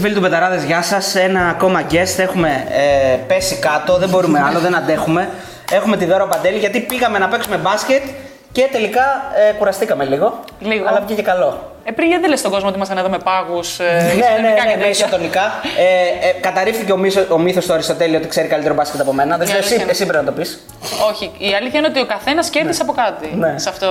Φίλε και φίλοι του Betarades, γεια σας. Ένα ακόμα guest. Έχουμε ε, πέσει κάτω, δεν μπορούμε άλλο, δεν αντέχουμε. Έχουμε τη Δώρα Παντέλη γιατί πήγαμε να παίξουμε μπάσκετ και τελικά ε, κουραστήκαμε λίγο. Λίγο. Αλλά βγήκε καλό. Ε, πριν γιατί δεν λες στον κόσμο ότι ήμασταν εδώ με πάγους. Ε, ναι, ναι, ισοτονικά ναι, και ναι, τέτοια. ισοτονικά. Ε, ε, καταρρίφθηκε ο, μύθος, ο μύθος του Αριστοτέλη ότι ξέρει καλύτερο μπάσκετ από μένα. Δεν Η ξέρω, αλήθεια εσύ, είναι. εσύ πρέπει να το πεις. Όχι. Η αλήθεια είναι ότι ο καθένας κέρδισε από κάτι Ναι. σε, αυτό,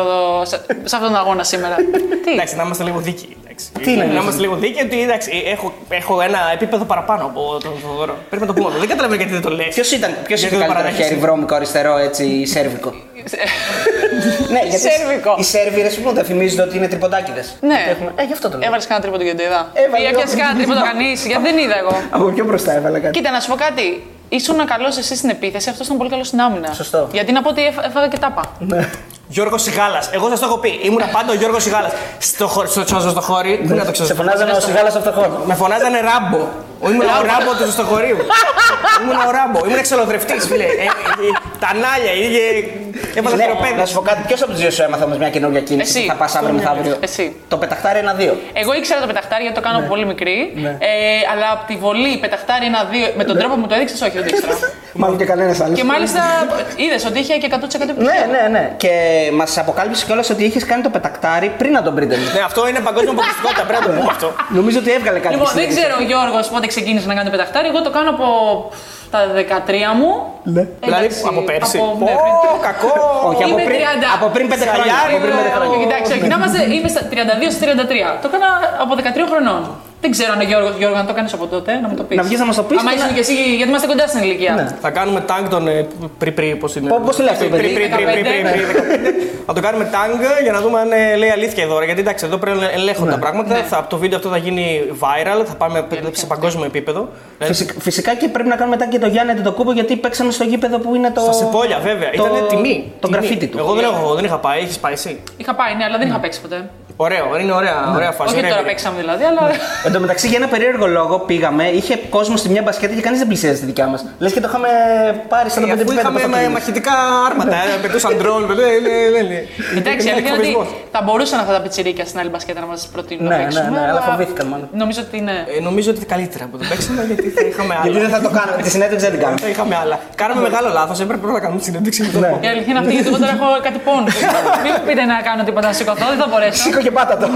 σε, σε αυτόν τον αγώνα σήμερα. Τι; Εντάξει, να είμαστε λίγο δίκαιοι. εντάξει. Τι είναι, να είναι. είμαστε λίγο δίκαιοι ότι εντάξει, έχω, έχω ένα επίπεδο παραπάνω από τον Θοδωρό. Πρέπει να το πούμε αυτό. Δεν καταλαβαίνω γιατί δεν το λες. Ποιος ήταν, ποιος είχε Γιατί το καλύτερο παραδέχεσαι. χέρι, βρώμικο, αριστερό, έτσι, σέρβικο; ναι, γιατί Σέρβικο. Οι Σέρβοι ρε σου δεν θυμίζονται ότι είναι τριποντάκιδες. Ναι. Ε, γι' αυτό το λέω. Έβαλες κανένα τρίποντο γιατί το είδα. Έβαλε Ή έπιασε εγώ. κανένα τρίποντο κανείς, γιατί δεν είδα εγώ. Από πιο μπροστά έβαλα κάτι. Κοίτα, να σου πω κάτι. Ήσουν καλός εσύ στην επίθεση, αυτός ήταν πολύ καλός στην άμυνα. Σωστό. Γιατί να πω ότι έφα- έφαγα και τάπα. Ναι. Γιώργος Σιγάλας. Εγώ σας το έχω πει. Ήμουν πάντα ο Γιώργος Σιγάλας. Στο, χω- στο, στο, στο χώρι. Πού να το ξέρω. Σε φωνάζανε ο Σιγάλας από το χώρο. Με φωνάζανε ράμπο. Ήμουν ο ράμπο του στο χωρίο. Ήμουν ο ράμπο. Ήμουν εξολοδρευτή, φίλε. Ε, ε, τα νάλια, είχε. Έβαλα Ναι, χειροπέδε. να σου πω κάτι, ποιος από τους δύο σου έμαθε όμως μια καινούργια κίνηση Εσύ. που θα πας αύριο μεθαύριο; Εσύ. Το πεταχτάρι ένα-δύο. Εγώ ήξερα το πεταχτάρι γιατί το κάνω από πολύ μικρή. Ναι. Ε, αλλά από τη βολή πεταχτάρι ένα-δύο. Με τον τρόπο που μου το έδειξες, όχι, δεν το ήξερα. Μάλλον και κανένας άλλος. και μάλιστα είδες ότι είχε και 100% επιτυχία. Ναι, ναι, ναι. Και μας αποκάλυψε κιόλας ότι είχες κάνει το πετακτάρι πριν να τον πρίτε. Ναι, αυτό είναι παγκόσμια αποκλειστικότητα. Πρέπει να το πούμε αυτό. Νομίζω ότι έβγαλε κάτι. Λοιπόν, στη δεν συνέντευξη. ξέρω ο Γιώργος πότε ξεκίνησε να κάνει το πεταχτάρι. Εγώ το κάνω από τα 13 μου. Ναι. Δηλαδή Εντάξει, από πέρσι. από- ναι, Ω, πριν- κακό. Όχι, από Είμαι πριν, 30. από πριν πέντε χρόνια. Σαλιάρι, Από πριν πέντε βρε. χρόνια. Όχι, εντάξει, όχι, να είμαστε, είμαι στα 32 στα 33. Το έκανα από 13 χρονών. Δεν ξέρω αν ο Γιώργο, Γιώργο, αν το κάνεις από τότε, να μου το πεις. Να βγεις να μας το πεις Άμα και ήσουν να- και εσύ, γιατί είμαστε κοντά στην ηλικία. Ναι. Θα κάνουμε τάγκ τον ε, πρι πρι, πώς είναι; Πώς το λέει αυτό το Πρι, παιδί; πρι, πρι, πρι, πρι, πρι, 15. Θα το κάνουμε τάγκ για να δούμε αν ε, λέει αλήθεια εδώ. Γιατί εντάξει, εδώ πρέπει να ελέγχουν Ναι. τα πράγματα. Θα, το βίντεο αυτό θα γίνει viral, θα πάμε σε παγκόσμιο επίπεδο. Δηλαδή, Φυσικά, φυσικά και πρέπει να κάνουμε μετά και το Γιάννη το κούπο γιατί παίξαμε στο γήπεδο που είναι το. Στα Σεπόλια, βέβαια. το- Ήταν τιμή. Το Τιμή. γραφίτι του. Εγώ δεν, έχω, δεν είχα πάει, έχεις πάει εσύ; Είχα πάει, ναι, αλλά δεν είχα παίξει ποτέ. Ωραίο, είναι ωραία, ωραία φάση. Όχι ωραία τώρα εμπειρία. παίξαμε δηλαδή, αλλά. Εν τω μεταξύ, για ένα περίεργο λόγο πήγαμε, είχε κόσμο στη μια μπασκέτα και κανείς δεν πλησίαζε στη δικιά μας. Λες και το είχαμε πάρει σαν το Ε, 5 Αφού είχαμε μα- μαχητικά άρματα, ε, πετούσαν ντρόλ. ε, ε, ε, ε, ε. Εντάξει, η Είναι αλήθεια είναι ότι εκφοβισμός. θα μπορούσαν αυτά τα πιτσιρίκια στην άλλη μπασκέτα να μας προτείνουν Ναι, να ναι, παίξουμε. ναι, αλλά φοβήθηκαν μάλλον. Νομίζω ότι είναι. Ε, Νομίζω ότι καλύτερα που το παίξαμε γιατί θα είχαμε άλλα. Γιατί δεν θα το κάνουμε, τη συνέντευξη δεν την κάνουμε. Θα είχαμε άλλα. Κάναμε μεγάλο λάθος, έπρεπε πρώτα να κάνουμε τη συνέντευξη. με τον Ναι. πόνο. Η αλήθεια είναι αυτή, γιατί εγώ τώρα έχω κάτι πόνο. Μην μου πείτε να κάνω τίποτα να σηκωθώ, δεν θα μπορέσω. Σήκω και πάτα το.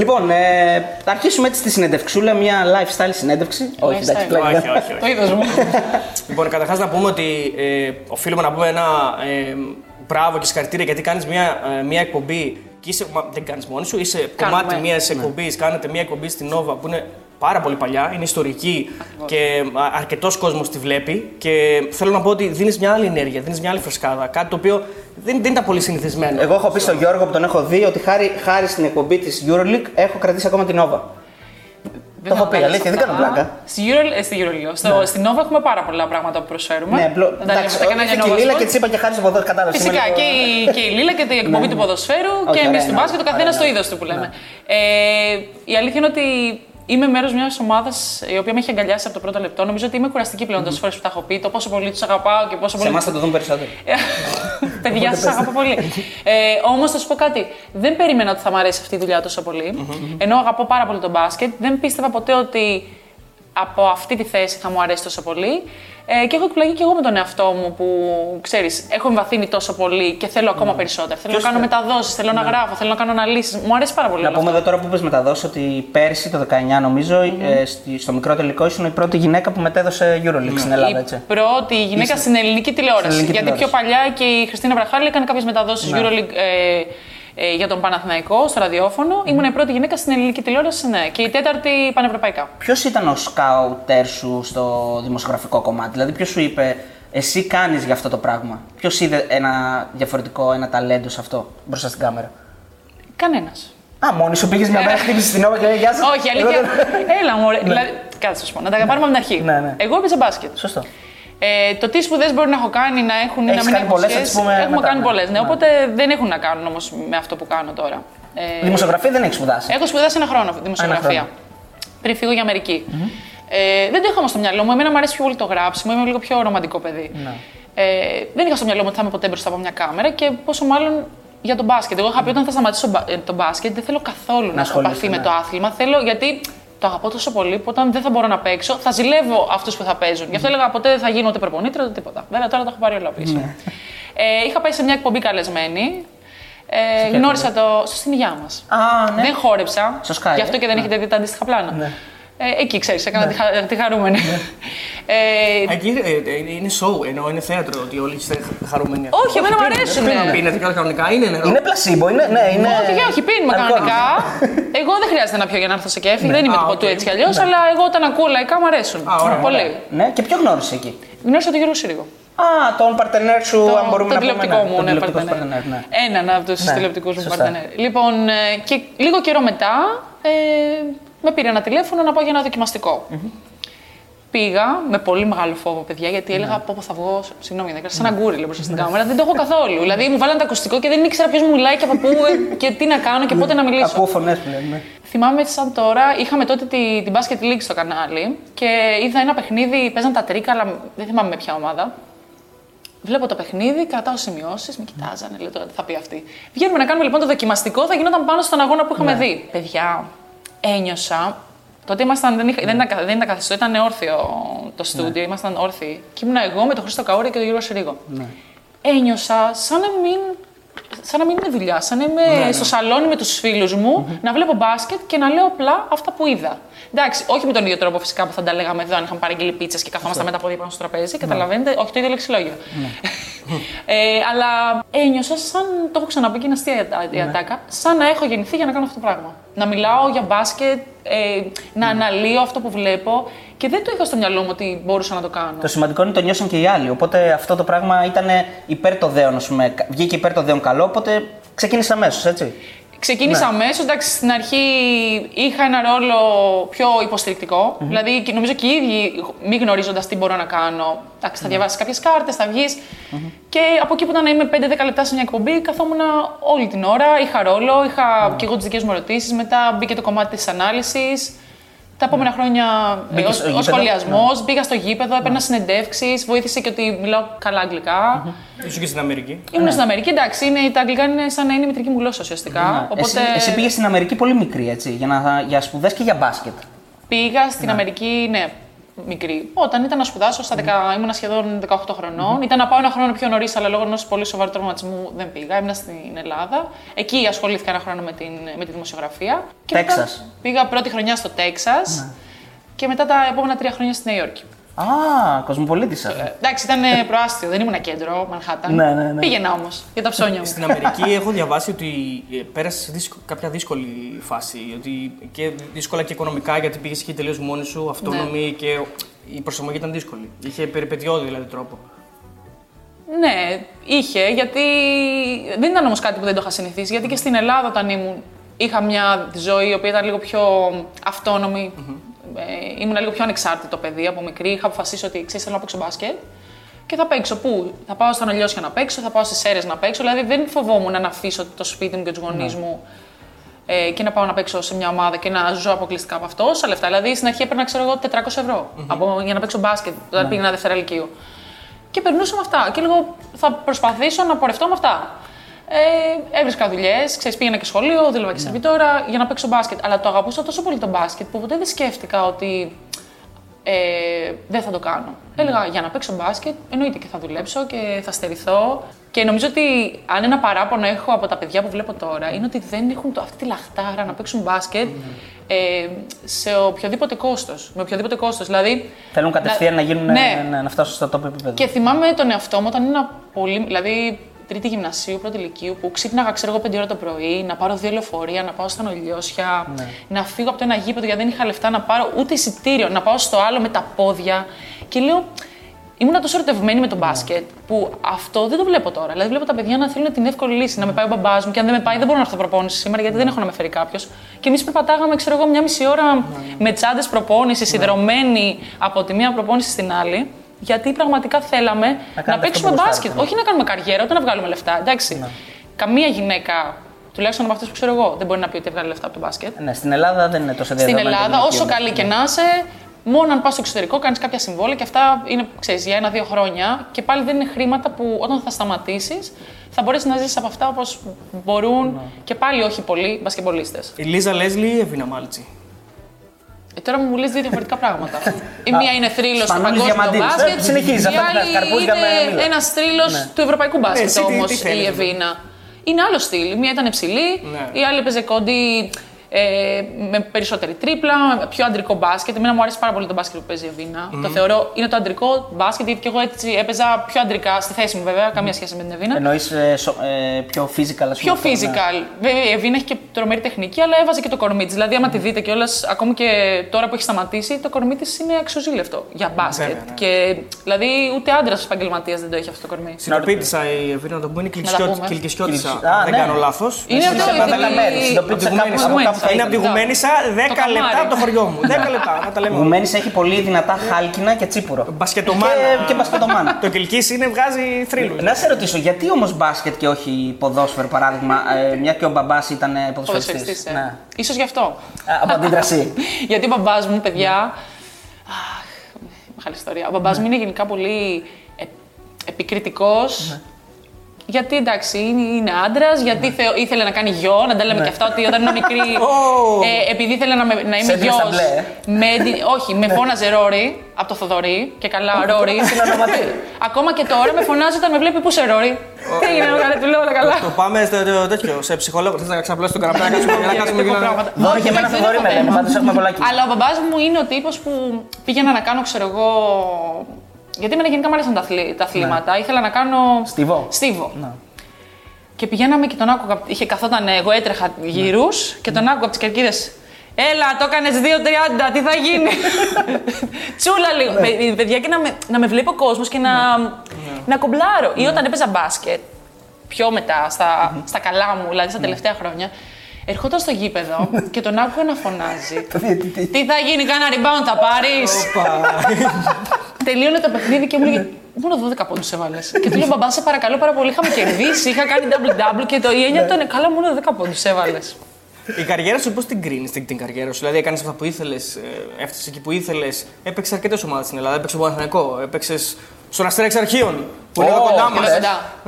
λοιπόν, ε, θα αρχίσουμε έτσι τη συνέντευξούλα, μια lifestyle συνέντευξη. Όχι, εντάξει, Lifestyle. πλάκα. Όχι, όχι, όχι. Το είδο μου. Λοιπόν, καταρχάς να πούμε ότι ε, οφείλουμε να πούμε ένα ε, μπράβο και συγχαρητήρια γιατί κάνεις μια, ε, μια εκπομπή και είσαι, μα, δεν κάνεις μόνη σου, είσαι Κάνουμε. κομμάτι μιας εκπομπής. Κάνετε μια εκπομπή στην Nova που είναι πάρα πολύ παλιά, είναι ιστορική και αρκετός κόσμος τη βλέπει. Και θέλω να πω ότι δίνεις μια άλλη ενέργεια, δίνεις μια άλλη φρεσκάδα. Κάτι το οποίο δεν, δεν ήταν πολύ συνηθισμένο. Εγώ έχω πει στον Γιώργο που τον έχω δει ότι χάρη, χάρη στην εκπομπή της Euroleague έχω κρατήσει ακόμα την Nova. Το έχω πει, αλήθεια, δεν κάνω πλάκα. Στη Euro- ε, στη Euroleague. Στο, Στην Nova έχουμε πάρα πολλά πράγματα που προσφέρουμε. Ναι, απλό. Δεν τα λέμε Εντάξει, στα κανάλια ήρθε και η Nova Λίλα Sport. και τη είπα και χάρη στο ποδόσφαιρο. Κατάλαβες. Φυσικά και η, και η Λίλα και η εκπομπή του ποδοσφαίρου Όχι, και εμείς ωραία, του ναι. μπάσκετ, ο καθένας Ωραία, το ναι. είδος του που λέμε. Ε, η αλήθεια είναι ότι είμαι μέρος μιας ομάδας η οποία με έχει αγκαλιάσει από το πρώτο λεπτό. Νομίζω ότι είμαι κουραστική πλέον τόσες φορές που τα έχω πει. Το πόσο πολύ τους αγαπάω και πόσο Σε πολύ. εμάς θα το δούμε περισσότερο. Παιδιά, σας αγαπώ πολύ. Ε, Όμως θα σου πω κάτι. Δεν περίμενα ότι θα μου αρέσει αυτή η δουλειά τόσο πολύ. Ενώ αγαπώ πάρα πολύ τον μπάσκετ, δεν πίστευα ποτέ ότι από αυτή τη θέση θα μου αρέσει τόσο πολύ. Ε, και έχω εκπλαγεί και εγώ με τον εαυτό μου που ξέρεις, έχω εμβαθύνει τόσο πολύ και θέλω ακόμα περισσότερο. Θέλω Ποιος να κάνω θε- μεταδόσεις, θέλω να γράφω, θέλω να κάνω αναλύσεις. Μου αρέσει πάρα πολύ. Να όλο πούμε αυτό. εδώ τώρα που πες μεταδόσεις ότι πέρσι το 19 νομίζω ε, στη- στο μικρό τελικό ήσουν η πρώτη γυναίκα που μετέδωσε Euroleague στην Ελλάδα, Η έτσι. πρώτη γυναίκα στην ελληνική τηλεόραση. Στην ελληνική γιατί πιο τηλεόραση. παλιά και η Χριστίνα Βραχάλη έκανε κάποιες μεταδόσεις Ναι. Euroleague ε, ε, για τον Παναθηναϊκό στο ραδιόφωνο. Ήμουν η πρώτη γυναίκα στην ελληνική τηλεόραση, ναι. Και η τέταρτη πανευρωπαϊκά. Ποιος ήταν ο σκάουτερ σου στο δημοσιογραφικό κομμάτι, δηλαδή ποιος σου είπε εσύ κάνεις για αυτό το πράγμα. Ποιος είδε ένα διαφορετικό, ένα ταλέντο σε αυτό μπροστά στην κάμερα; Κανένας. Α, μόνη σου πήγες μια μέρα, χτύπησε την όβα και λέει Γεια σας. Όχι, αλήθεια. Έλα μου, δηλαδή, κάτσε να σου πω. Να τα πάρουμε από την αρχή. Ναι, ναι. Εγώ έπαιζα μπάσκετ. Σωστό. Ε, το τι σπουδές μπορεί να έχω κάνει, να έχουν ή να Έχεις μην κάνει έχουν πολλές, θα σχέση. τις πούμε Έχουμε μετά, κάνει ναι. πολλές, ναι. Ναι. Οπότε δεν έχουν να κάνουν όμως με αυτό που κάνω τώρα. Ε, Δημοσιογραφία δεν έχεις σπουδάσει; Έχω σπουδάσει ένα χρόνο δημοσιογραφία. χρόνο. Πριν φύγω για αμερικη Ε, δεν το είχα όμως στο μυαλό μου. Εμένα μου αρέσει πιο πολύ το γράψιμο. Είμαι λίγο πιο ρομαντικό παιδί. Ναι. Ε, δεν είχα στο μυαλό μου ότι θα είμαι ποτέ μπροστά από μια κάμερα και πόσο μάλλον για τον μπάσκετ. Εγώ είχα πει όταν θα σταματήσω μπα- ε, το μπάσκετ δεν θέλω καθόλου να, έχω ασχολείσαι, επαφή με ναι. το άθλημα. Θέλω γιατί το αγαπώ τόσο πολύ που όταν δεν θα μπορώ να παίξω, θα ζηλεύω αυτούς που θα παίζουν. Γι' αυτό έλεγα ποτέ δεν θα γίνω ούτε προπονήτρια ούτε τίποτα. Βέβαια τώρα τα έχω πάρει όλα πίσω. Ναι. Ε, είχα πάει σε μια εκπομπή καλεσμένη. Ε, γνώρισα το. στο στην υγειά μας. Α, ναι. Δεν χόρεψα. Στο Sky, Γι' αυτό ε. και δεν έχετε δει τα αντίστοιχα πλάνα. Ναι. Ε, εκεί ξέρεις, έκανα τη, χα- τη χαρούμενη. ε, Εκεί ε, ε, είναι show, εννοώ είναι θέατρο ότι όλοι είστε χαρούμενοι. Όχι, εμένα μου αρέσουν. Δεν πίνετε κανονικά, είναι νερό. Είναι πλασίμπο, είναι. Ναι, είναι... όχι, όχι, πίνουμε αλκοόλ. κανονικά. εγώ δεν χρειάζεται να πιω για να έρθω σε κέφι. δεν είμαι Α, τύπου ΟΚ. του έτσι κι αλλιώ, αλλά εγώ όταν ακούω λαϊκά μου αρέσουν. Α, ωραία, πολύ. Ναι, και ποιο γνώρισε εκεί; Γνώρισα τον Γιώργο Συρίγο. Α, τον παρτενέρ σου, αν μπορούμε τον να πούμε. τηλεοπτικό μου, τον ναι, τηλεοπτικός σου παρτενέρ. παρτενέρ, ναι. Έναν από τους Ναι, τηλεοπτικούς μου σωστά. παρτενέρ. Λοιπόν, ε, και λίγο καιρό μετά ε, με πήρε ένα τηλέφωνο να πάω για ένα δοκιμαστικό. Πήγα με πολύ μεγάλο φόβο, παιδιά, γιατί Ναι. έλεγα πω, πω θα βγω. Συγγνώμη, δεν έκανα σαν αγκούρι λέω, μπροστά στην κάμερα. Δεν το έχω καθόλου. δηλαδή μου βάλανε το ακουστικό και δεν ήξερα ποιος μου μιλάει και από πού ε, και τι να κάνω και πότε να μιλήσω. Ακούω φωνές πλέον. Ναι. Θυμάμαι σαν τώρα, είχαμε τότε τη, την Basket League στο κανάλι και είδα ένα παιχνίδι, παίζαν τα τρίκα, αλλά δεν θυμάμαι με ποια ομάδα. Βλέπω το παιχνίδι, κρατάω σημειώσεις, με κοιτάζανε, λέω τώρα τι θα πει αυτή. Βγαίνουμε να κάνουμε λοιπόν το δοκιμαστικό, θα γινόταν πάνω στον αγώνα που είχαμε δει. Παιδιά, ένιωσα. Τότε ήμασταν, δεν, είχα, δεν, ήταν, κα- δεν ήταν καθιστό, ήταν όρθιο το στούντιο, ήμασταν όρθιοι. Και ήμουν εγώ με τον Χρήστο Καόρη και τον Γιώργο Συρίγο. Ένιωσα σαν να μην σαν να μην είναι δουλειά, σαν να είμαι στο σαλόνι με τους φίλους μου, να βλέπω μπάσκετ και να λέω απλά αυτά που είδα. Εντάξει, όχι με τον ίδιο τρόπο φυσικά που θα τα λέγαμε εδώ, αν είχαμε παραγγείλει πίτσε και καθόμασταν με τα πόδια πάνω στο τραπέζι. Καταλαβαίνετε, όχι το ίδιο λεξιλόγιο. ε, αλλά ένιωσα σαν, το έχω ξαναπεί και είναι αστεία η ατα- η ατάκα, σαν να έχω γεννηθεί για να κάνω αυτό το πράγμα. Να μιλάω για μπάσκετ, ε, να αναλύω αυτό που βλέπω και δεν το είχα στο μυαλό μου ότι μπορούσα να το κάνω. Το σημαντικό είναι το νιώσαν και οι άλλοι. Οπότε αυτό το πράγμα ήταν υπέρ το δέον, ας πούμε. Βγήκε υπέρ το δέον καλό, οπότε ξεκίνησε αμέσως, έτσι. Ξεκίνησα αμέσως. Εντάξει, στην αρχή είχα ένα ρόλο πιο υποστηρικτικο Δηλαδή, και νομίζω και οι ίδιοι, μη γνωρίζοντας τι μπορώ να κάνω. Εντάξει, θα διαβάσεις κάποιες κάρτες, θα βγεις. Και από εκεί που ήταν να είμαι 5-10 λεπτά σε μια εκπομπή, καθόμουν όλη την ώρα. Είχα ρόλο, είχα και εγώ τις δικές μου ερωτήσεις. Μετά μπήκε το κομμάτι της ανάλυσης. Τα επόμενα χρόνια Μπήκες ο στο γήπεδο. σχολιασμός, πήγα στο γήπεδο, έπαιρνα συνεντεύξεις, βοήθησε και ότι μιλάω καλά αγγλικά. Ήσουν και στην Αμερική. Ήμουν στην Αμερική, εντάξει, είναι, τα αγγλικά είναι σαν να είναι η μητρική μου γλώσσα ουσιαστικά. Οπότε Εσύ, εσύ πήγες στην Αμερική πολύ μικρή, έτσι, για, να, για σπουδές και για μπάσκετ. πήγα στην Αμερική, ναι, μικρή. Όταν ήταν να σπουδάσω, στα 10, ήμουν σχεδόν 18 χρονων Ήταν να πάω ένα χρόνο πιο νωρίς, αλλά λόγω ενός πολύ σοβαρού τραυματισμού δεν πήγα. Ήμουν στην Ελλάδα. Εκεί ασχολήθηκα ένα χρόνο με, την, με τη δημοσιογραφία. Και μετά Τέξας. πήγα πρώτη χρονιά στο Τέξας και μετά τα επόμενα τρία χρόνια στη Νέα Υόρκη. Α, κοσμοπολίτη. Ε, εντάξει, ήταν προάστιο, δεν ήμουν κέντρο, Μανχάταν. Ναι, ναι, ναι. Πήγαινα όμως για τα ψώνια μου. Στην Αμερική έχω διαβάσει ότι ε, πέρασε κάποια δύσκολη φάση. Ότι και δύσκολα και οικονομικά γιατί πήγες εκεί τελείως μόνη σου, αυτόνομη και η προσαρμογή ήταν δύσκολη. Είχε περιπετειώδη δηλαδή τρόπο. Ναι, είχε, γιατί δεν ήταν όμως κάτι που δεν το είχα συνηθίσει. Γιατί και στην Ελλάδα, όταν ήμουν, είχα μια ζωή η οποία ήταν λίγο πιο αυτονομη Ε, ήμουν λίγο πιο ανεξάρτητο παιδί από μικρή. Είχα αποφασίσει ότι ξέρεις, θέλω να παίξω μπάσκετ. Και θα παίξω πού, θα πάω στα Νολιώσια να παίξω, θα πάω στις αίρε να παίξω. Δηλαδή δεν φοβόμουν να αφήσω το σπίτι μου και τους γονείς μου ε, και να πάω να παίξω σε μια ομάδα και να ζω αποκλειστικά από αυτό. Όσα λεφτά. Δηλαδή στην αρχή έπαιρνα, ξέρω εγώ, 400 ευρώ από, για να παίξω μπάσκετ όταν πήγαινα Δευτέρα Λυκείου. Και περνούσα με αυτά. Και λίγο θα προσπαθήσω να πορευτώ με αυτά. Ε, έβρισκα δουλειές, ξέρεις, πήγαινα και σχολείο, δούλευα και σερβιτόρα για να παίξω μπάσκετ. Αλλά το αγαπούσα τόσο πολύ το μπάσκετ που ποτέ δεν σκέφτηκα ότι ε, δεν θα το κάνω. Έλεγα για να παίξω μπάσκετ, εννοείται και θα δουλέψω και θα στερηθώ. Και νομίζω ότι αν ένα παράπονο έχω από τα παιδιά που βλέπω τώρα είναι ότι δεν έχουν το, αυτή τη λαχτάρα να παίξουν μπάσκετ ε, σε οποιοδήποτε κόστος. Με οποιοδήποτε κόστος. Δηλαδή, Θέλουν κατευθείαν να, γίνουν, Ναι. να, να φτάσουν στο top επίπεδο. και θυμάμαι τον εαυτό μου όταν ήμουν πολύ. Δηλαδή, τρίτη γυμνασίου, πρώτη ηλικίου, που ξύπναγα, ξέρω εγώ, 5 ώρα το πρωί, να πάρω δύο λεωφορεία, να πάω στα νολιώσια, να φύγω από το ένα γήπεδο γιατί δεν είχα λεφτά να πάρω ούτε εισιτήριο, να πάω στο άλλο με τα πόδια. Και λέω, ήμουν τόσο ερωτευμένη με τον μπάσκετ που αυτό δεν το βλέπω τώρα. Δηλαδή, βλέπω τα παιδιά να θέλουν την εύκολη λύση, να με πάει ο μπαμπάς μου και αν δεν με πάει, δεν μπορώ να έρθω προπόνηση σήμερα γιατί δεν έχω να με φέρει κάποιος. Και εμείς περπατάγαμε, ξέρω εγώ, μια μισή ώρα με τσάντες προπόνησης, σιδερωμένοι από τη μία προπόνηση στην άλλη. Γιατί πραγματικά θέλαμε να, κάνετε αυτό παίξουμε που μπάσκετ. γουστάρετε, ναι. Όχι να κάνουμε καριέρα, ούτε να βγάλουμε λεφτά. Εντάξει. Καμία γυναίκα, τουλάχιστον από αυτές που ξέρω εγώ, δεν μπορεί να πει ότι έβγαλε λεφτά από το μπάσκετ. Ναι, στην Ελλάδα δεν είναι τόσο Στην διαδεδομένο. το Ελλάδα, όσο ηλικίο. καλή και να είσαι, μόνο αν πας στο εξωτερικό κάνεις κάποια συμβόλαια και αυτά είναι ξέρεις, για ένα-δύο χρόνια και πάλι δεν είναι χρήματα που όταν θα σταματήσεις θα μπορέσεις να ζήσεις από αυτά όπως μπορούν Ναι. και πάλι όχι πολλοί μπασκεμπολίστες. Η Λίζα Λέσλι ή η Εβίνα Μάλτσι. Ε, τώρα μου λες δύο διαφορετικά πράγματα. Η μία είναι θρύλος του Σπανούλης παγκόσμιου Διαμαντίδης. μπάσκετ. Ε, συνεχίζεις, η αυτά που άλλη τα καρπούζια με είναι μήλο. ένας θρύλος του ευρωπαϊκού μπάσκετ εσύ τι- όμως τι θέλεις, η δηλαδή; Εβίνα. Είναι άλλο στυλ. Η μία ήταν ψηλή, Ναι. η άλλη έπαιζε κόντι ε, με περισσότερη τρίπλα, με πιο αντρικό μπάσκετ. Εμένα μου αρέσει πάρα πολύ το μπάσκετ που παίζει η Εβίνα. Το θεωρώ είναι το αντρικό μπάσκετ, γιατί και εγώ έτσι έπαιζα πιο αντρικά στη θέση μου βέβαια, καμία σχέση με την Εβίνα. Εννοείς πιο physical, ας πούμε. Πιο αυτό, ναι. physical. Βέβαια, η Εβίνα έχει και τρομερή τεχνική, αλλά έβαζε και το κορμί της. Δηλαδή, άμα τη δείτε κιόλας, ακόμη και τώρα που έχει σταματήσει, το κορμί της είναι αξιοζήλευτο για μπάσκετ. Βέβαια, ναι. Και δηλαδή, ούτε άντρας επαγγελματίας δεν το έχει αυτό το κορμί. Συντοπίτησα η Εβίνα να το πούμε, είναι Να τα πούμε. κυλκισιώτησα. Α, Δεν ναι. κάνω λάθος. Είναι από το- Σε πάντα επειδή- καμέρι. Συντοπίτησα Από τη κάπου- Γουμένισσα. από κάπου θα Είναι από τη ήταν. Γουμένισσα 10 καμάρι. λεπτά από το χωριό μου. 10 λεπτά, να τα λέμε. όλα. Γουμένης έχει πολύ δυνατά χάλκινα και τσίπουρο. Μπασκετομάνα. Και, και μπασκετομάνα. Το κυλκίσι είναι βγάζει θρύλους. Να σε ρωτήσω, γιατί όμως μπάσκετ και όχι ποδόσφαιρο παράδειγμα, ε, μια και ο μπαμπάς ήταν ε, ποδοσφαιριστής; Ποδοσφαιριστής, ε. Ναι. Ίσως γι' αυτό. Α, Από αντίδραση. Γιατί ο μπαμπάς μου, παιδιά. Αχ, μεγάλη ιστορία. Ο μπαμπάς μου είναι γενικά πολύ ε, επικριτικός. Γιατί εντάξει, είναι, είναι άντρα, γιατί θε- ήθελε να κάνει γιο, να τα λέμε και αυτά ότι όταν ήμουν μικρή. Ω. ε, επειδή ήθελε να, με- να είμαι Σε έδινε γιο. στα μπλε, ε. Με, έντι- όχι, με φώναζε Ρόρι από το Θοδωρή και καλά Ρόρι. Συνονοματί. Ακόμα και τώρα με φωνάζει όταν με βλέπει πού σε Ρόρι. Τι έγινε, καλά, του λέω όλα καλά. Το πάμε στο το- τέτοιο, σε ψυχολόγο. Θε να ξαπλώσει τον καναπέ, να κάτσουμε να κάτσουμε και Έχω να- πράγματα. Δώρη Όχι, και εμένα δεν Θοδωρή έχω με λένε, θέμα. πάντως έχουμε πολλά εκεί. Αλλά ο μπαμπάς μου είναι ο τύπος που πήγαινα να κάνω, ξέρω εγώ. Γιατί εμένα γενικά μου άρεσαν τα, αθλη- τα αθλήματα. Ήθελα να κάνω. Στίβο. Στίβο. Και πηγαίναμε και τον άκουγα. Είχε καθόταν, εγώ έτρεχα γύρους και τον άκουγα από τις κερκίδες. Έλα, το έκανες 2.30, τι θα γίνει; Τσούλα λίγο. Παι- Παιδιά, και να με, να με βλέπει ο κόσμος και να, να κομπλάρω. Ή όταν έπαιζα μπάσκετ, πιο μετά, στα, στα καλά μου, δηλαδή στα τελευταία χρόνια, ερχόταν στο γήπεδο και τον άκουγα να φωνάζει. Το διαιτητή. Τι θα γίνει, κάνα rebound θα πάρεις; Τελείωνε το παιχνίδι και μου λέγε Μόνο 12 πόντους έβαλες. και του λέω Μπαμπά, σε παρακαλώ πάρα πολύ. Είχαμε κερδίσει, είχα κάνει double-double και το η έννοια του είναι καλά, μόνο 10 πόντους έβαλες. Η καριέρα σου πώς την κρίνεις την, την καριέρα σου, Δηλαδή έκανες αυτά που ήθελες, έφτασες εκεί που ήθελες. Έπαιξες αρκετές ομάδες στην Ελλάδα. Έπαιξε στον Παναθηναϊκό, έπαιξες στον Αστέρα εξ Αρχείων. Που είναι Ω, εδώ κοντά τι μας. λες.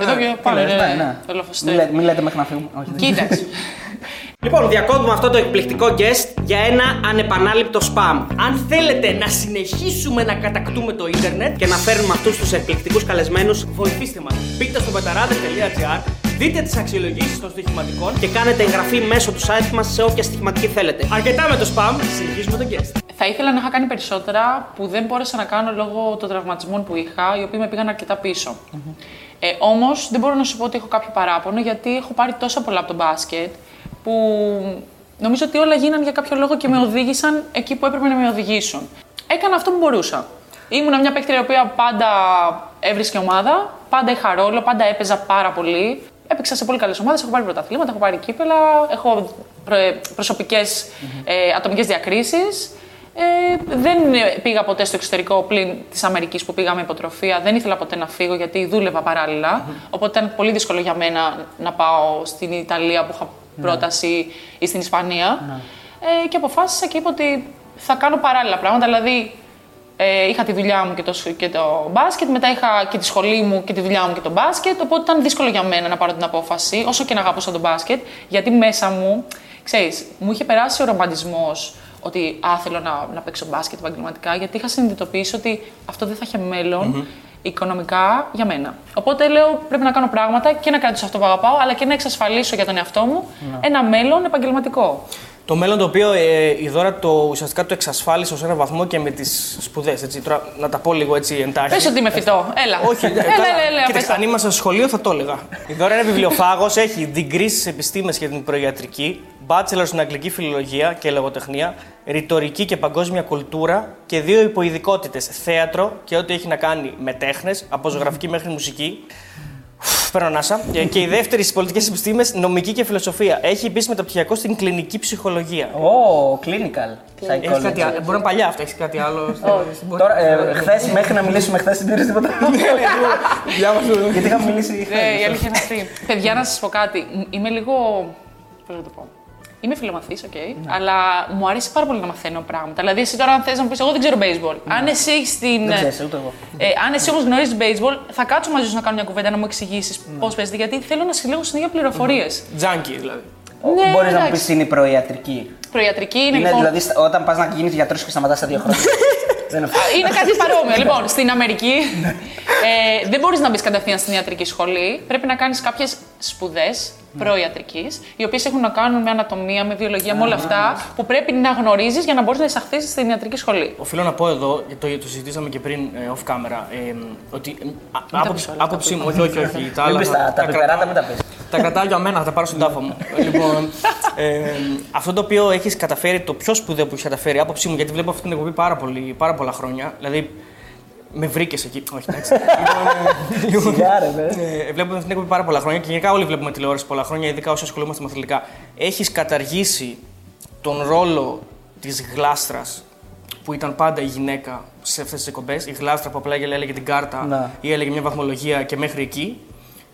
Εδώ πιο πάνω λες, ναι, ναι. είναι το Μην λοφοστέρι. λέτε- Μην λέτε μέχρι να φύγουμε. Όχι, δεν- Κοίταξε. Λοιπόν, διακόπτουμε αυτό το εκπληκτικό guest για ένα ανεπανάληπτο spam. Αν θέλετε να συνεχίσουμε να κατακτούμε το ίντερνετ, Και να φέρνουμε αυτούς τους εκπληκτικούς καλεσμένους βοηθήστε μας. Μπείτε στο πεταράδε.gr, δείτε τις αξιολογήσεις των στοιχηματικών. και κάνετε εγγραφή μέσω του site μας σε όποια στοιχηματική θέλετε. Αρκετά με το spam, συνεχίζουμε το guest. Θα ήθελα να είχα κάνει περισσότερα που δεν μπόρεσα να κάνω λόγω των τραυματισμών που είχα, οι οποίοι με πήγαν αρκετά πίσω. Ε, Όμως δεν μπορώ να σου πω ότι έχω κάποιο παράπονο, γιατί έχω πάρει τόσα πολλά από το μπάσκετ που νομίζω ότι όλα γίνανε για κάποιο λόγο και με οδήγησαν εκεί που έπρεπε να με οδηγήσουν. Έκανα αυτό που μπορούσα. Ήμουνα μια παίκτρια η οποία πάντα έβρισκε ομάδα, πάντα είχα ρόλο, πάντα έπαιζα πάρα πολύ. Έπαιξα σε πολύ καλές ομάδες, έχω πάρει πρωταθλήματα, έχω πάρει κύπελα, έχω προσωπικές ε, ατομικές διακρίσεις. Ε, δεν ε, πήγα ποτέ στο εξωτερικό πλην της Αμερικής που πήγαμε υποτροφία. Δεν ήθελα ποτέ να φύγω γιατί δούλευα παράλληλα. Οπότε ήταν πολύ δύσκολο για μένα να πάω στην Ιταλία που είχα πρόταση ή στην Ισπανία. Ε, και αποφάσισα και είπα ότι θα κάνω παράλληλα πράγματα. Δηλαδή, ε, είχα τη δουλειά μου και το, σ- και το μπάσκετ, μετά είχα και τη σχολή μου και τη δουλειά μου και το μπάσκετ. Οπότε ήταν δύσκολο για μένα να πάρω την απόφαση, όσο και να αγαπούσα το μπάσκετ, γιατί μέσα μου, ξέρεις, μου είχε περάσει ο ρομαντισμός ότι α, θέλω να, να παίξω μπάσκετ επαγγελματικά, γιατί είχα συνειδητοποιήσει ότι αυτό δεν θα είχε μέλλον οικονομικά για μένα. Οπότε λέω πρέπει να κάνω πράγματα και να κρατήσω αυτό που αγαπάω, αλλά και να εξασφαλίσω για τον εαυτό μου ένα μέλλον επαγγελματικό. Το μέλλον το οποίο ε, η δώρα το, ουσιαστικά το εξασφάλισε ως ένα βαθμό και με τις σπουδές. Τώρα να τα πω λίγο έτσι εντάχει. Πες ότι είμαι φυτό, έλα. Όχι, έλα, καλά. έλα, έλα, πες Κοίταξε, τα. αν ήμασταν στο σχολείο θα το έλεγα. Η Δώρα είναι βιβλιοφάγος, έχει degree στις επιστήμες και την προιατρική, bachelor στην αγγλική φιλολογία και λογοτεχνία, ρητορική και παγκόσμια κουλτούρα και δύο υποειδικότητες, θέατρο και ό,τι έχει να κάνει με τέχνες, από ζωγραφική μέχρι μουσική. Ουφ, Παίρνω ανάσα. Και- Και η δεύτερη στις πολιτικές επιστήμες, νομική και φιλοσοφία. Έχει επίση μεταπτυχιακό στην κλινική ψυχολογία. Ω, clinical Έχεις κάτι psychology. άλλο; Μπορεί να είναι παλιά αυτά, έχεις κάτι άλλο. στην- Τώρα, ε, χθες, μέχρι να μιλήσουμε χθες, δεν πήρες τίποτα. Γιατί είχαμε μιλήσει Ε, η χθες. αλήθεια είναι αυτή. Παιδιά, να σας πω κάτι. Μ, Είμαι λίγο. Πώς να το πω. Είμαι φιλομαθής, οκ. Αλλά μου αρέσει πάρα πολύ να μαθαίνω πράγματα. Δηλαδή, εσύ τώρα, αν θες να μου πεις, Εγώ δεν ξέρω baseball. Αν εσύ έχεις την. Δεν ξέρεις, ούτε εγώ. Ε, αν εσύ όμως γνωρίζεις baseball, θα κάτσω μαζί σου να κάνω μια κουβέντα να μου εξηγήσεις πώς παίζεται. Γιατί θέλω να συλλέγω συνέχεια πληροφορίες. Τζάνκι δηλαδή. Ναι, Μπορείς να μου εντάξει. πεις είναι η προϊατρική. Προϊατρική είναι, Είναι λοιπόν. δηλαδή στα- όταν πας να γίνεις γιατρός και σταματάς στα δύο χρόνια. Δεν είναι αυτό. Είναι κάτι παρόμοιο. λοιπόν, στην Αμερική ε, δεν μπορείς να μπεις κατευθείαν στην ιατρική σχολή. Πρέπει να κάνεις κάποιες σπουδές προϊατρικής, οι οποίες έχουν να κάνουν με ανατομία, με βιολογία, με όλα αυτά που πρέπει να γνωρίζεις για να μπορείς να εισαχθείς στην ιατρική σχολή. Οφείλω να πω εδώ, το, το συζητήσαμε και πριν ε, off camera, ε, ότι ε, α- τα άποψη, πεις όλα αυτά άποψή μου, όχι, όχι, όχι. Τα Μην άλλα πεις θα- τα- τα πιπεράτα, κρατάω- μην τα πεις. Τα κρατάω για μένα, θα τα πάρω στην τάφα μου. λοιπόν, ε, αυτό το οποίο έχεις καταφέρει, το πιο σπουδαίο που έχεις καταφέρει, άποψή μου, γιατί βλέπω αυτή την εκπομπή πάρα, πολύ, πάρα πολλά χρόνια. Δηλαδή, με βρήκες εκεί. Όχι, εντάξει. λοιπόν, ε, Σιγάρε, ναι. ε, βλέπουμε αυτή την εκπομπή πάρα πολλά χρόνια και γενικά όλοι βλέπουμε τηλεόραση πολλά χρόνια, ειδικά όσοι ασχολούμαστε με αθλητικά. Έχεις καταργήσει τον ρόλο της γλάστρας που ήταν πάντα η γυναίκα σε αυτές τις εκπομπές; Η γλάστρα που απλά έλεγε την κάρτα Να. ή έλεγε μια βαθμολογία και μέχρι εκεί;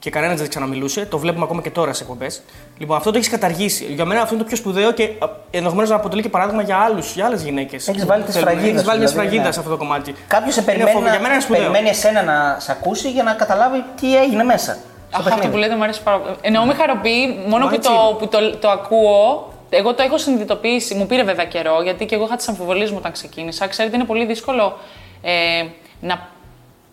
Και κανένας δεν ξαναμιλούσε. Το βλέπουμε ακόμα και τώρα σε εκπομπές. Λοιπόν, αυτό το έχεις καταργήσει. Για μένα αυτό είναι το πιο σπουδαίο και ενδεχομένως να αποτελεί και παράδειγμα για, άλλους, για άλλες γυναίκες. Έχεις βάλει τη σφραγίδα Έχεις σου, βάλει μια δηλαδή, σφραγίδα ναι. σε αυτό το κομμάτι. Κάποιος σε Είναι περιμένει, φοβερό. Για μένα είναι να, σπουδαίο. περιμένει εσένα να σε ακούσει για να καταλάβει τι έγινε μέσα. στο Αχ, αυτό παιχνίδι. που λέτε μου αρέσει πάρα πολύ. Εννοώ με χαροποιεί μόνο Μα που, έτσι το, είναι. που το, το ακούω. Εγώ το έχω συνειδητοποιήσει. Μου πήρε βέβαια καιρό, γιατί και εγώ είχα τις αμφιβολίες μου όταν ξεκίνησα. Ξέρετε, είναι πολύ δύσκολο ε, να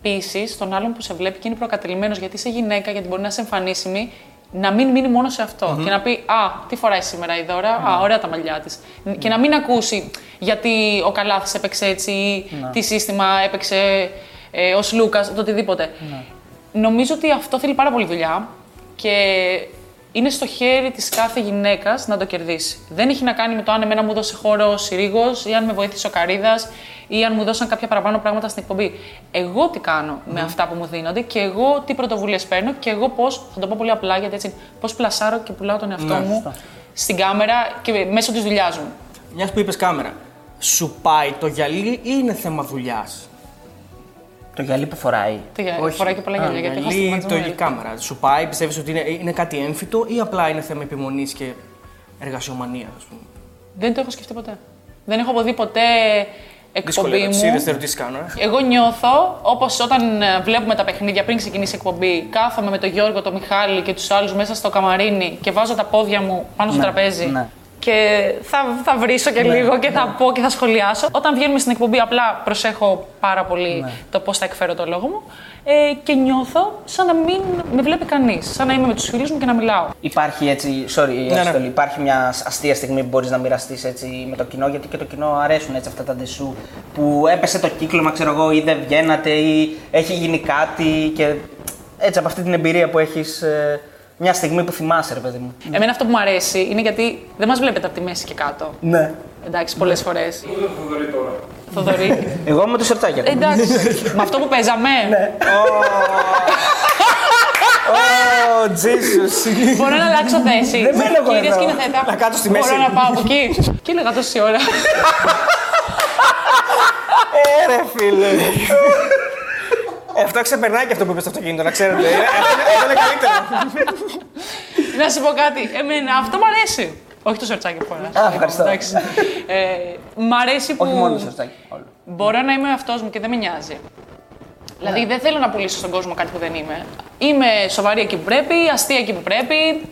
πείσει τον άλλον που σε βλέπει και είναι προκατελημένος γιατί είσαι γυναίκα, γιατί μπορεί να είσαι εμφανίσιμη, να μην μείνει μόνο σε αυτό. Και να πει Α, τι φοράει σήμερα η δώρα, Α, ωραία τα μαλλιά της. Και να μην ακούσει γιατί ο Καλάθης έπαιξε έτσι ή τι σύστημα έπαιξε ε, ο Λούκας, το οτιδήποτε. Νομίζω ότι αυτό θέλει πάρα πολύ δουλειά και είναι στο χέρι της κάθε γυναίκας να το κερδίσει. Δεν έχει να κάνει με το αν εμένα μου δώσε χώρο ο Συρίγος ή αν με βοήθησε ο Καρίδας ή αν μου δώσαν κάποια παραπάνω πράγματα στην εκπομπή. Εγώ τι κάνω με αυτά που μου δίνονται και εγώ τι πρωτοβουλίες παίρνω και εγώ πώς, θα το πω πολύ απλά γιατί έτσι, πώς πλασάρω και πουλάω τον εαυτό Ναι, μου στην κάμερα και μέσω της δουλειάς μου. Μιας που είπες κάμερα, σου πάει το γυαλί ή είναι θέμα δουλειάς; Το γυαλί που φοράει. Τι γυαλί, φοράει και πολλά γυαλιά γιατί έχω Γυαλί, το στιγματισμό. η κάμερα. Σου πάει, πιστεύεις ότι είναι, είναι κάτι έμφυτο ή απλά είναι θέμα επιμονής και εργασιομανίας, ας πούμε; Δεν το έχω σκεφτεί ποτέ. Δεν έχω αποδεί ποτέ Δύσκολη εκπομπή ερώτηση, μου. είδες τι ερωτήσεις κάνω. Ε. Εγώ νιώθω όπως όταν ε, βλέπουμε τα παιχνίδια πριν ξεκινήσει η εκπομπή, κάθομαι με τον Γιώργο, τον Μιχάλη και τους άλλους μέσα στο καμαρίνι και βάζω τα πόδια μου πάνω στο Ναι, τραπέζι. ναι. Και θα, θα βρίσω και λίγο και θα πω και θα σχολιάσω. Όταν βγαίνουμε στην εκπομπή, απλά προσέχω πάρα πολύ Ναι. το πώς θα εκφέρω το λόγο μου. Ε, και νιώθω σαν να μην με βλέπει κανείς. Σαν να είμαι με τους φίλους μου και να μιλάω. Υπάρχει έτσι, sorry, ναι. Αστολή, υπάρχει μια αστεία στιγμή που μπορείς να μοιραστείς έτσι με το κοινό, γιατί και το κοινό αρέσουν έτσι αυτά τα ντεσού που έπεσε το κύκλωμα, ξέρω εγώ, ή δεν βγαίνατε, ή έχει γίνει κάτι και έτσι από αυτή την εμπειρία που έχεις μια στιγμή που θυμάσαι, ρε παιδί μου. Εμένα αυτό που μου αρέσει είναι γιατί δεν μας βλέπετε από τη μέση και κάτω. Ναι. Εντάξει, πολλές φορές. Θοδωρή. Εγώ με το σερτάκι. Ε, Εντάξει, με αυτό που παίζαμε. Ναι. Oh, Jesus. Μπορώ να αλλάξω θέση. Δεν μένω εγώ Κύριε εδώ. σκηνοθέτα, Να κάτω στη μέση. Μπορώ να πάω από εκεί. Και έλεγα τόση ώρα. Ε, ρε φίλε. Ε, Αυτό ξεπερνάει και αυτό που είπες στο αυτοκίνητο, να ξέρετε. Ε, Αυτό είναι- αυτό είναι καλύτερο. να σου πω κάτι. Εμένα αυτό μου αρέσει. Όχι το σορτσάκι που φοράς. Α, ευχαριστώ. Εντάξει. Ε, μ' αρέσει που Όχι μόνο το σερτάκι. όλο. μπορώ να είμαι αυτός μου και δεν με νοιάζει. Δηλαδή δεν θέλω να πουλήσω στον κόσμο κάτι που δεν είμαι. Είμαι σοβαρή εκεί που πρέπει, αστεία εκεί που πρέπει.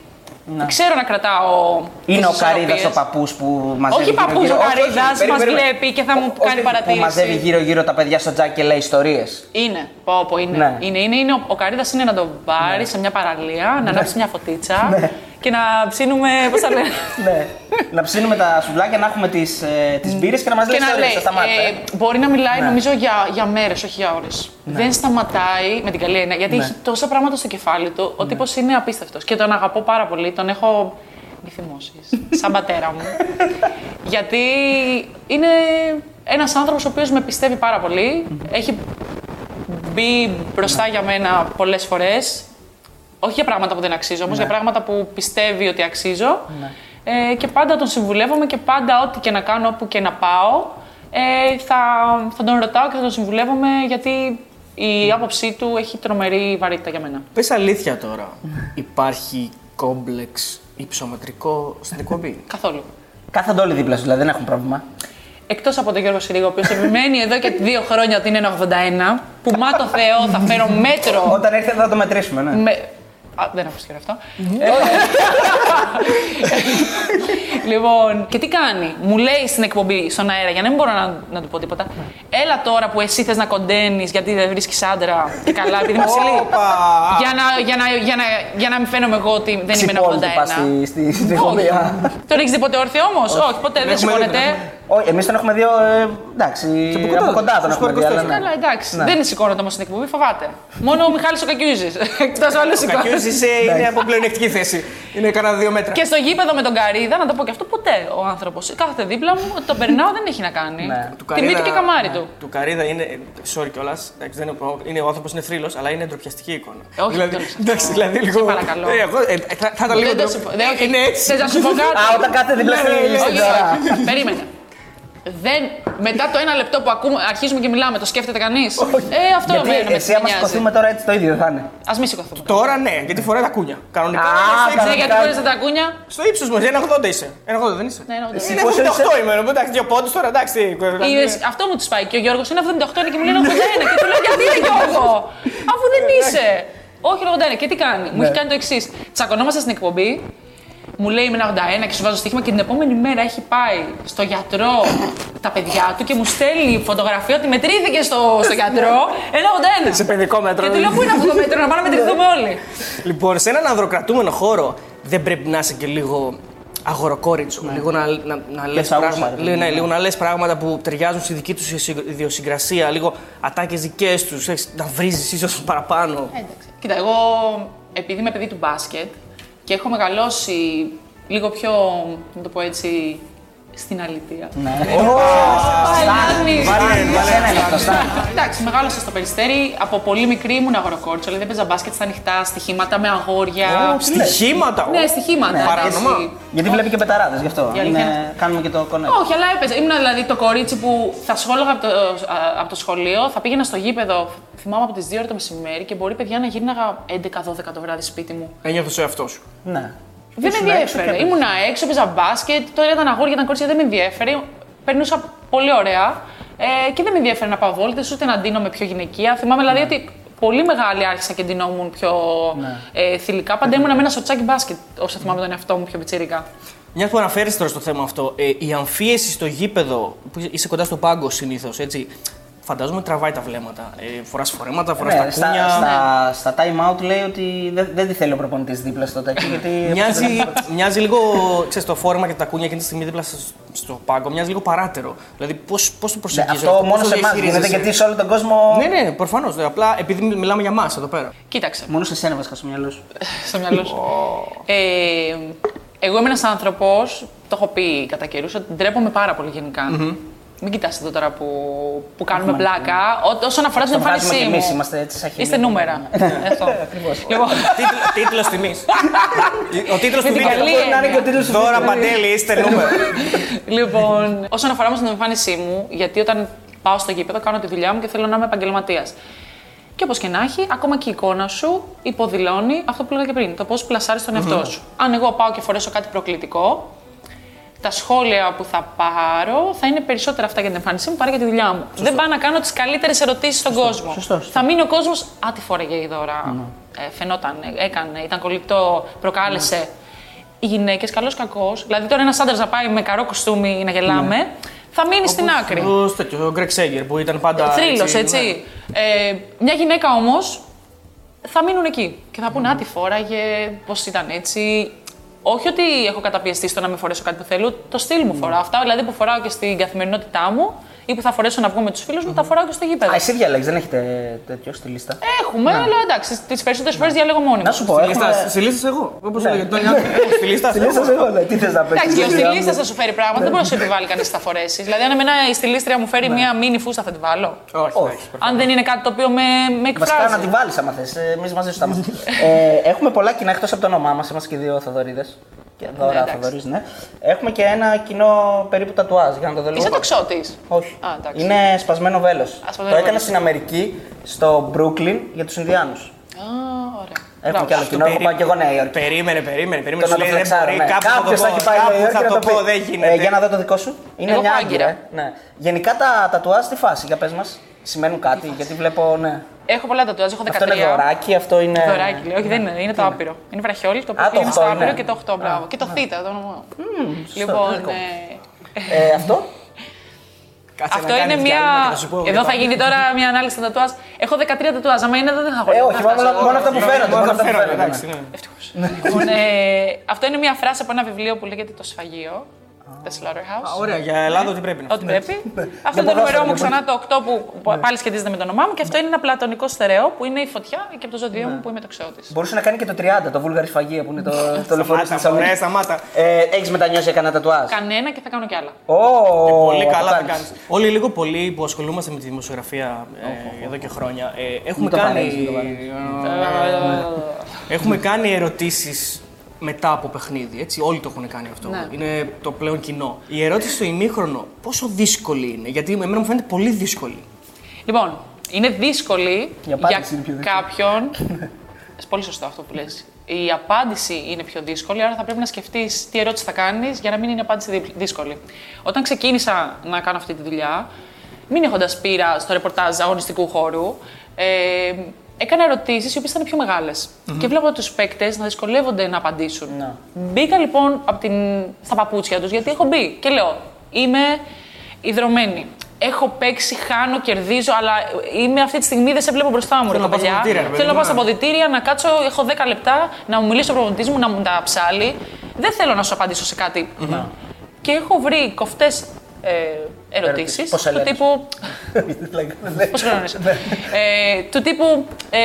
Ξέρω να κρατάω. Είναι τις ο Καρίδας ισορροπίες. ο παππούς που μαζεύει. Όχι παππούς γύρω-γύρω- ο όχι, όχι, Καρύδας, περίμενε, μας περίμενε. βλέπει και θα μου Όχι, κάνει Που παρατήρηση. μαζεύει γύρω-γύρω τα παιδιά στο τζάκι και λέει ιστορίες. Είναι. Πω, πω, είναι. Ναι. είναι, είναι, είναι. Ο, ο Καρύδας είναι να τον πάρει σε μια παραλία, να ανάψει μια φωτίτσα και να ψήνουμε. Πώς τα λένε; ναι. να ψήνουμε τα σουβλάκια, να έχουμε τις ε, τις μπύρες και να μας λέει και να ιστορίε. λέει. Στα μάτια. ε, μπορεί να μιλάει νομίζω για, για μέρες, όχι για ώρες. Δεν σταματάει με την καλή έννοια. Γιατί έχει τόσα πράγματα στο κεφάλι του. Ο τύπος είναι απίστευτος. Και τον αγαπώ πάρα πολύ. Τον έχω μη θυμώσεις, σαν πατέρα μου. γιατί είναι ένας άνθρωπος ο οποίος με πιστεύει πάρα πολύ. Έχει μπει μπροστά για μένα πολλές φορές. Όχι για πράγματα που δεν αξίζω, όμως για πράγματα που πιστεύει ότι αξίζω. Ε, και πάντα τον συμβουλεύομαι και πάντα ό,τι και να κάνω, όπου και να πάω, ε, θα, θα τον ρωτάω και θα τον συμβουλεύομαι γιατί η άποψή του έχει τρομερή βαρύτητα για μένα. Πες αλήθεια τώρα. Υπάρχει κόμπλεξ υψομετρικό στην εκπομπή; Καθόλου. Κάθονται όλοι δίπλα σου, δηλαδή δεν έχουν πρόβλημα. Εκτός από τον Γιώργο Συρίγο, ο οποίος επιμένει εδώ και δύο χρόνια ότι είναι ένα 81, που μα το Θεό θα φέρω μέτρο. Όταν έρθει θα το μετρήσουμε, ναι. Με... Α, δεν έχω σκεφτεί αυτό. λοιπόν, και τι κάνει; Μου λέει στην εκπομπή, στον αέρα, για να μην μπορώ να, να του πω τίποτα. Έλα τώρα που εσύ θες να κοντένεις γιατί δεν βρίσκεις άντρα. Και καλά, επειδή είμαι ψηλή. Όπα! για, να, για, να, για, να, για να μην φαίνομαι εγώ ότι δεν είμαι ένα Ξυπόλυτη πας 81. στη- στη- στην Όχι. εκπομπή. Τον έχεις δει ποτέ όρθιο όμως; Όχι, ποτέ δεν έχουμε δει, σηκώνεται. Δεν έχουμε Όχι, εμείς τον έχουμε δει. ε, Εντάξει, από από κοντά, κοντά τον στο έχουμε δει. αλλά Sport 24. ναι. Καλά, εντάξει. Ναι. Δεν σηκώνεται όμως στην εκπομπή, φοβάται. Μόνο ο Μιχάλης ο Κακιούζης. Εκτός όλου Ο Κακιός σηκώνεται. είσαι, είναι από πλεονεκτική θέση. Είναι κανένα δύο μέτρα. Και στο γήπεδο με τον Καρίδα, να το πω και αυτό, ποτέ ο άνθρωπος. Κάθεται δίπλα μου, τον περνάω, δεν έχει να κάνει. Ναι. Τιμή του και καμάρι του. Του Καρίδα είναι. Sorry κιόλας. Δεν είναι, είναι ο άνθρωπος είναι θρύλος, αλλά είναι ντροπιαστική εικόνα. Ε, όχι, δηλαδή, δεν είναι. εντάξει, δηλαδή λίγο. παρακαλώ. Ε, εγώ, ε, θα, θα ήταν λίγο. Δεν το ντροπ- συμφω- δεν, όχι. Είναι έτσι. Θες να σου πω κάτι; Α, όταν κάθεται δίπλα στη Ναι, ναι, στην Όχι, τώρα. όχι. Περίμενε. Δεν, μετά το ένα λεπτό που ακούμε, αρχίζουμε και μιλάμε, το σκέφτεται κανείς; Ε, αυτό Γιατί εμένα με εσύ άμα νοιάζει. σηκωθούμε τώρα έτσι το ίδιο δεν θα είναι. Α μην σηκωθούμε. Τώρα ναι, γιατί φοράει τα κούνια. Κανονικά. Α, είσαι Ναι, έξω. γιατί χωρίζετε τα κούνια; Στο ύψος μα, 1,80 είσαι. 1,80 δεν είσαι. Ναι, ναι, Εσύ ναι. Είναι πόσο 78 είμαι. Εντάξει, δύο πόντου τώρα, εντάξει. Η- Αυτό μου τους πάει. Και ο Γιώργος είναι 78 είναι και μου λένε 81. Και του λέω γιατί είναι Γιώργο, αφού δεν είσαι. Όχι 81. Και τι κάνει; Μου έχει κάνει το εξής. Τσακωνόμαστε στην εκπομπή. Μου λέει είμαι ένα 81 και σου βάζω στοίχημα και την επόμενη μέρα έχει πάει στο γιατρό τα παιδιά του και μου στέλνει φωτογραφία ότι μετρήθηκε στο, στο γιατρό ένα 81. Σε παιδικό μέτρο. Και του λέω πού είναι αυτό το μέτρο, να πάμε να μετρηθούμε όλοι. Λοιπόν, σε έναν ανδροκρατούμενο χώρο δεν πρέπει να είσαι και λίγο αγοροκόριτσο. Λίγο να, να, να λες τσαούσα, πράγματα, ρε λίγο, ναι, παιδί. λίγο να λες πράγματα που ταιριάζουν στη δική τους ιδιοσυγκρασία. Λίγο ατάκες δικές τους, έχεις- να βρίζεις ίσως παραπάνω. Εντάξει. Κοίτα, εγώ επειδή είμαι παιδί του μπάσκετ και έχω μεγαλώσει λίγο πιο, να το πω έτσι, στην αλήθεια. Ναι. Φτάνει. Βάλε εσένα είναι αυτό, στάνει. Εντάξει, μεγάλωσα στο περιστέρι. Από πολύ μικρή ήμουν αγοροκόρτσο. Δηλαδή έπαιζα μπάσκετ στα ανοιχτά, στοιχήματα με αγόρια. Στοιχήματα! Ναι, στοιχήματα. Ναι, εντάξει. παράνομα. Γιατί βλέπει και πεταράδες γι' αυτό. Η αλήθεια Είναι- είναι- Κάνουμε και το connect. Όχι, αλλά έπαιζα. Ήμουν δηλαδή το κορίτσι που θα σχόλαγα από το, α, από το σχολείο, θα πήγαινα στο γήπεδο, θυμάμαι από τις 2 ώρα το μεσημέρι και μπορεί παιδιά να γύρναγα 11-12 το βράδυ σπίτι μου. Ένιωθες ο εαυτός σου. Ναι. Δεν με Ήσουν έξω ενδιαφέρε. και Ήμουνα έξω, έπαιζα μπάσκετ, τώρα ήταν αγόρια, ήταν κορίτσια, δεν με ενδιαφέρε. Περνούσα πολύ ωραία ε, και δεν με ενδιαφέρε να πάω βόλτες, ούτε να ντύνομαι πιο γυναικεία. Θυμάμαι δηλαδή ότι πολύ μεγάλη άρχισα και ντυνόμουν πιο ε, θηλυκά. Πάντα ήμουνα με ένα σοτσάκι μπάσκετ, όσο θυμάμαι τον εαυτό μου πιο πιτσιρικά. Μια που αναφέρεσαι τώρα στο θέμα αυτό, ε, η αμφίεση στο γήπεδο που είσαι κοντά στο πάγκο συνήθως, έτσι. Φαντάζομαι τραβάει τα βλέμματα. Ε, φοράς φορέματα, φοράς Ναι, τα στα, κούνια. στα, στα time out λέει ότι δεν, δεν τη θέλει ο προπονητής δίπλα στο τέτοιο. Γιατί Μοιάζει, μοιάζει λίγο, ξέρεις, το φόρμα και τα κούνια εκείνη τη στιγμή δίπλα στο, στο πάγκο, μοιάζει λίγο παράτερο. Δηλαδή, πώ πώς το Ναι, προσεγγίζεις αυτό πώς μόνο το σε εμάς διαχειρίζεσαι. γίνεται γιατί σε όλο τον κόσμο. Ναι, ναι, προφανώς. Απλά επειδή μι- μιλάμε για εμά εδώ πέρα. Κοίταξε, Μόνο σε σένα βασικά στο μυαλό σου. στο μυαλό σου. Ε, εγώ είμαι ένας άνθρωπος, το έχω πει κατά καιρούς, ότι ντρέπομαι πάρα πολύ γενικά. Μην κοιτάτε εδώ τώρα που, που κάνουμε πλάκα. Ό, όσον αφορά την Το βγάζουμε εμφάνισή κι μου. εμείς, είμαστε έτσι σαν χημεία. Είστε νούμερα. Αυτό. λοιπόν, Τίτλο τιμής. Ο τίτλος Με του την βίντεο. καλή Μπορεί να είναι και ο έννοια. τίτλος του Δώρα βίντεο. Παντέλη, είστε νούμερο. λοιπόν, όσον αφορά όμως την εμφάνισή μου, γιατί όταν πάω στο γήπεδο κάνω τη δουλειά μου και θέλω να είμαι επαγγελματίας. Και όπως και να έχει, ακόμα και η εικόνα σου υποδηλώνει αυτό που έλεγα και πριν, το πώς πλασάρεις τον εαυτό σου. Αν εγώ πάω και φορέσω κάτι προκλητικό, τα σχόλια που θα πάρω θα είναι περισσότερα αυτά για την εμφάνισή μου παρά για τη δουλειά μου. Δεν πάω να κάνω τις καλύτερες ερωτήσεις στον κόσμο. σωστό, σωστό. Θα μείνει ο κόσμος, Α, τι φόρεγε η δώρα. Ε, φαινόταν, ε, έκανε, ήταν κολλητό, προκάλεσε. Οι γυναίκες, καλός κακός, δηλαδή τώρα ένας άντρας να πάει με καρό κουστούμι να γελάμε, θα μείνει στην άκρη. Ο τέτοιος, ο Γκρέκ Σέγγερ που ήταν πάντα. Θρύλος, ναι. έτσι. Ε, μια γυναίκα όμως θα μείνουν εκεί και θα πούνε Α, τι φόραγε, πώς ήταν έτσι. Όχι ότι έχω καταπιεστεί στο να μην φορέσω κάτι που θέλω, το στυλ μου φοράω. Αυτά δηλαδή που φοράω και στην καθημερινότητά μου ή που θα φορέσω να βγω με τους φίλους μου, τα φοράω και στο γήπεδο. Α, εσύ διαλέγει, δεν έχετε τέτοιο στη λίστα. Έχουμε, αλλά εντάξει, τις περισσότερες φορές διαλέγω μόνη μου. Να σου πω, Στη λίστα- έχουμε. Στη λίστα εγώ. Όπως Ναι. λέγεται. τον Ιάκο. Στη λίστα Στη λίστα εγώ, ναι. Τι θες να πεις. Εντάξει, και ο στυλίστα θα σου φέρει πράγματα, δεν μπορείς να σου επιβάλλει κανείς να τα φορέσεις. Δηλαδή, αν εμένα η στυλίστρια μου φέρει μία μίνι φούστα, θα τη βάλω. Όχι, Όχι. όχι. Αν δεν είναι κάτι το οποίο με, με Βασικά να εκφράζει. τη βάλεις άμα θες. Εμείς μαζί σου θα είμαστε. ε, έχουμε πολλά κοινά εκτός από το όνομά μας. Είμαστε και δύο Θοδωρίδες. Και δώρα εντάξει. Θοδωρή, ναι. Έχουμε και ένα κοινό περίπου τατουάζ για να το δω λίγο. Είσαι τοξότη. Όχι. Α, εντάξει. είναι σπασμένο βέλος. σπασμένο Το έκανα βέλος. στην Αμερική, στο Brooklyn, για τους Ινδιάνους. Α, ωραία. Έχουμε Μπράβο. και άλλο κοινό. Έχω πάει και εγώ Νέα Υόρκη. Περίμενε, περίμενε. περίμενε. Το να Σου το λέει, δεν φλεξάρω. μπορεί, ναι. Κάπου θα Κάποιος το θα πω, έχει πάει κάπου Νέα Υόρκη θα να το το πω, πει. δεν γίνεται. Ε, για να δω το δικό σου. Είναι Εγώ μια πάω άγκυρα. άγκυρα. ε. Ναι. Γενικά τα τατουάζ στη φάση, για πες μας. Σημαίνουν κάτι, γιατί βλέπω, ναι. Έχω πολλά τατουάζ, έχω 13. Αυτό είναι δωράκι, αυτό είναι. Δωράκι, λέει. Όχι, δεν είναι, είναι το άπειρο. Είναι βραχιόλι, το το οποίο είναι στο 8 άπειρο είναι. και το 8, μπράβο. Και το θ, το όνομα. σωστό, Λοιπόν, λογικό. ε, Ε, αυτό; Κάτσε αυτό να είναι κάνεις μια. διάλειμμα και θα σου πω Εδώ για θα το γίνει τώρα μια ανάλυση των τατουάζ. Έχω 13 τατουάζ. Άμα είναι εδώ δεν θα έχω Ε, όχι, μόνο, μόνο αυτά που άλλο. φαίνονται. Μόνο αυτά που φαίνονται, φαίνονται. εντάξει, ναι. ναι. Ευτυχώς. Λοιπόν, ε, αυτό είναι μια φράση από ένα βιβλίο που λέγεται Το Σφαγείο. The Slaughterhouse. Α, Ωραία, για Ελλάδα ό,τι πρέπει να Ό,τι πρέπει. Αυτό Για είναι το ποδόσφαιρο, νούμερό μου για ξανά το 8 που που πάλι σχετίζεται με το όνομά μου και αυτό είναι ένα πλατωνικό στερεό που είναι η φωτιά και από το ζώδιό μου που είμαι το ξεώτη. Μπορούσε να κάνει και το 30, το βούλγαρη σφαγεία που είναι το, το λεωφορείο στη Σταμάτα, ωραία, Θεσσαλονίκης. σταμάτα. Ε, Έχεις μετανιώσει κανένα τατουάζ; Κανένα και θα κάνω κι άλλα. Ω, Και πολύ καλά θα κάνεις. κάνεις. Όλοι λίγο πολύ που ασχολούμαστε με τη δημοσιογραφία ε, εδώ και χρόνια. ε, έχουμε, Μην το κάνει, βαρέεις, μην το βαρέεις. έχουμε κάνει ερωτήσεις μετά από παιχνίδι. Έτσι, όλοι το έχουν κάνει αυτό. Ναι. Είναι το πλέον κοινό. Η ερώτηση στο ημίχρονο πόσο δύσκολη είναι, γιατί εμένα μου φαίνεται πολύ δύσκολη. Λοιπόν, είναι δύσκολη Η για απάντηση είναι πιο δύσκολη. κάποιον. Πολύ σωστό αυτό που λες. Η απάντηση είναι πιο δύσκολη, άρα θα πρέπει να σκεφτείς τι ερώτηση θα κάνεις για να μην είναι η απάντηση δι- δύσκολη. Όταν ξεκίνησα να κάνω αυτή τη δουλειά, μην έχοντας πείρα στο ρεπορτάζ αγωνιστικού χώρου, ε, έκανα ερωτήσεις οι οποίες ήταν πιο μεγάλες. Και βλέπω τους παίκτες να δυσκολεύονται να απαντήσουν. Να. Μπήκα λοιπόν από την... στα παπούτσια τους, γιατί έχω μπει και λέω: Είμαι ιδρωμένη. Έχω παίξει, χάνω, κερδίζω, αλλά είμαι αυτή τη στιγμή δεν σε βλέπω μπροστά μου. Θέλω ρε να πάω στα παιδιά. αποδυτήρια, ρε παιδί Θέλω να μου, πάω στα ναι. αποδητήρια, να κάτσω, έχω 10 λεπτά, να μου μιλήσει ο προπονητής μου, να μου τα ψάλει. Δεν θέλω να σου απαντήσω σε κάτι. Και έχω βρει κοφτές ε, ερωτήσεις. Πώς σε Του λένε. τύπου. Πώς χρόνο είσαι. ε, του τύπου. Ε,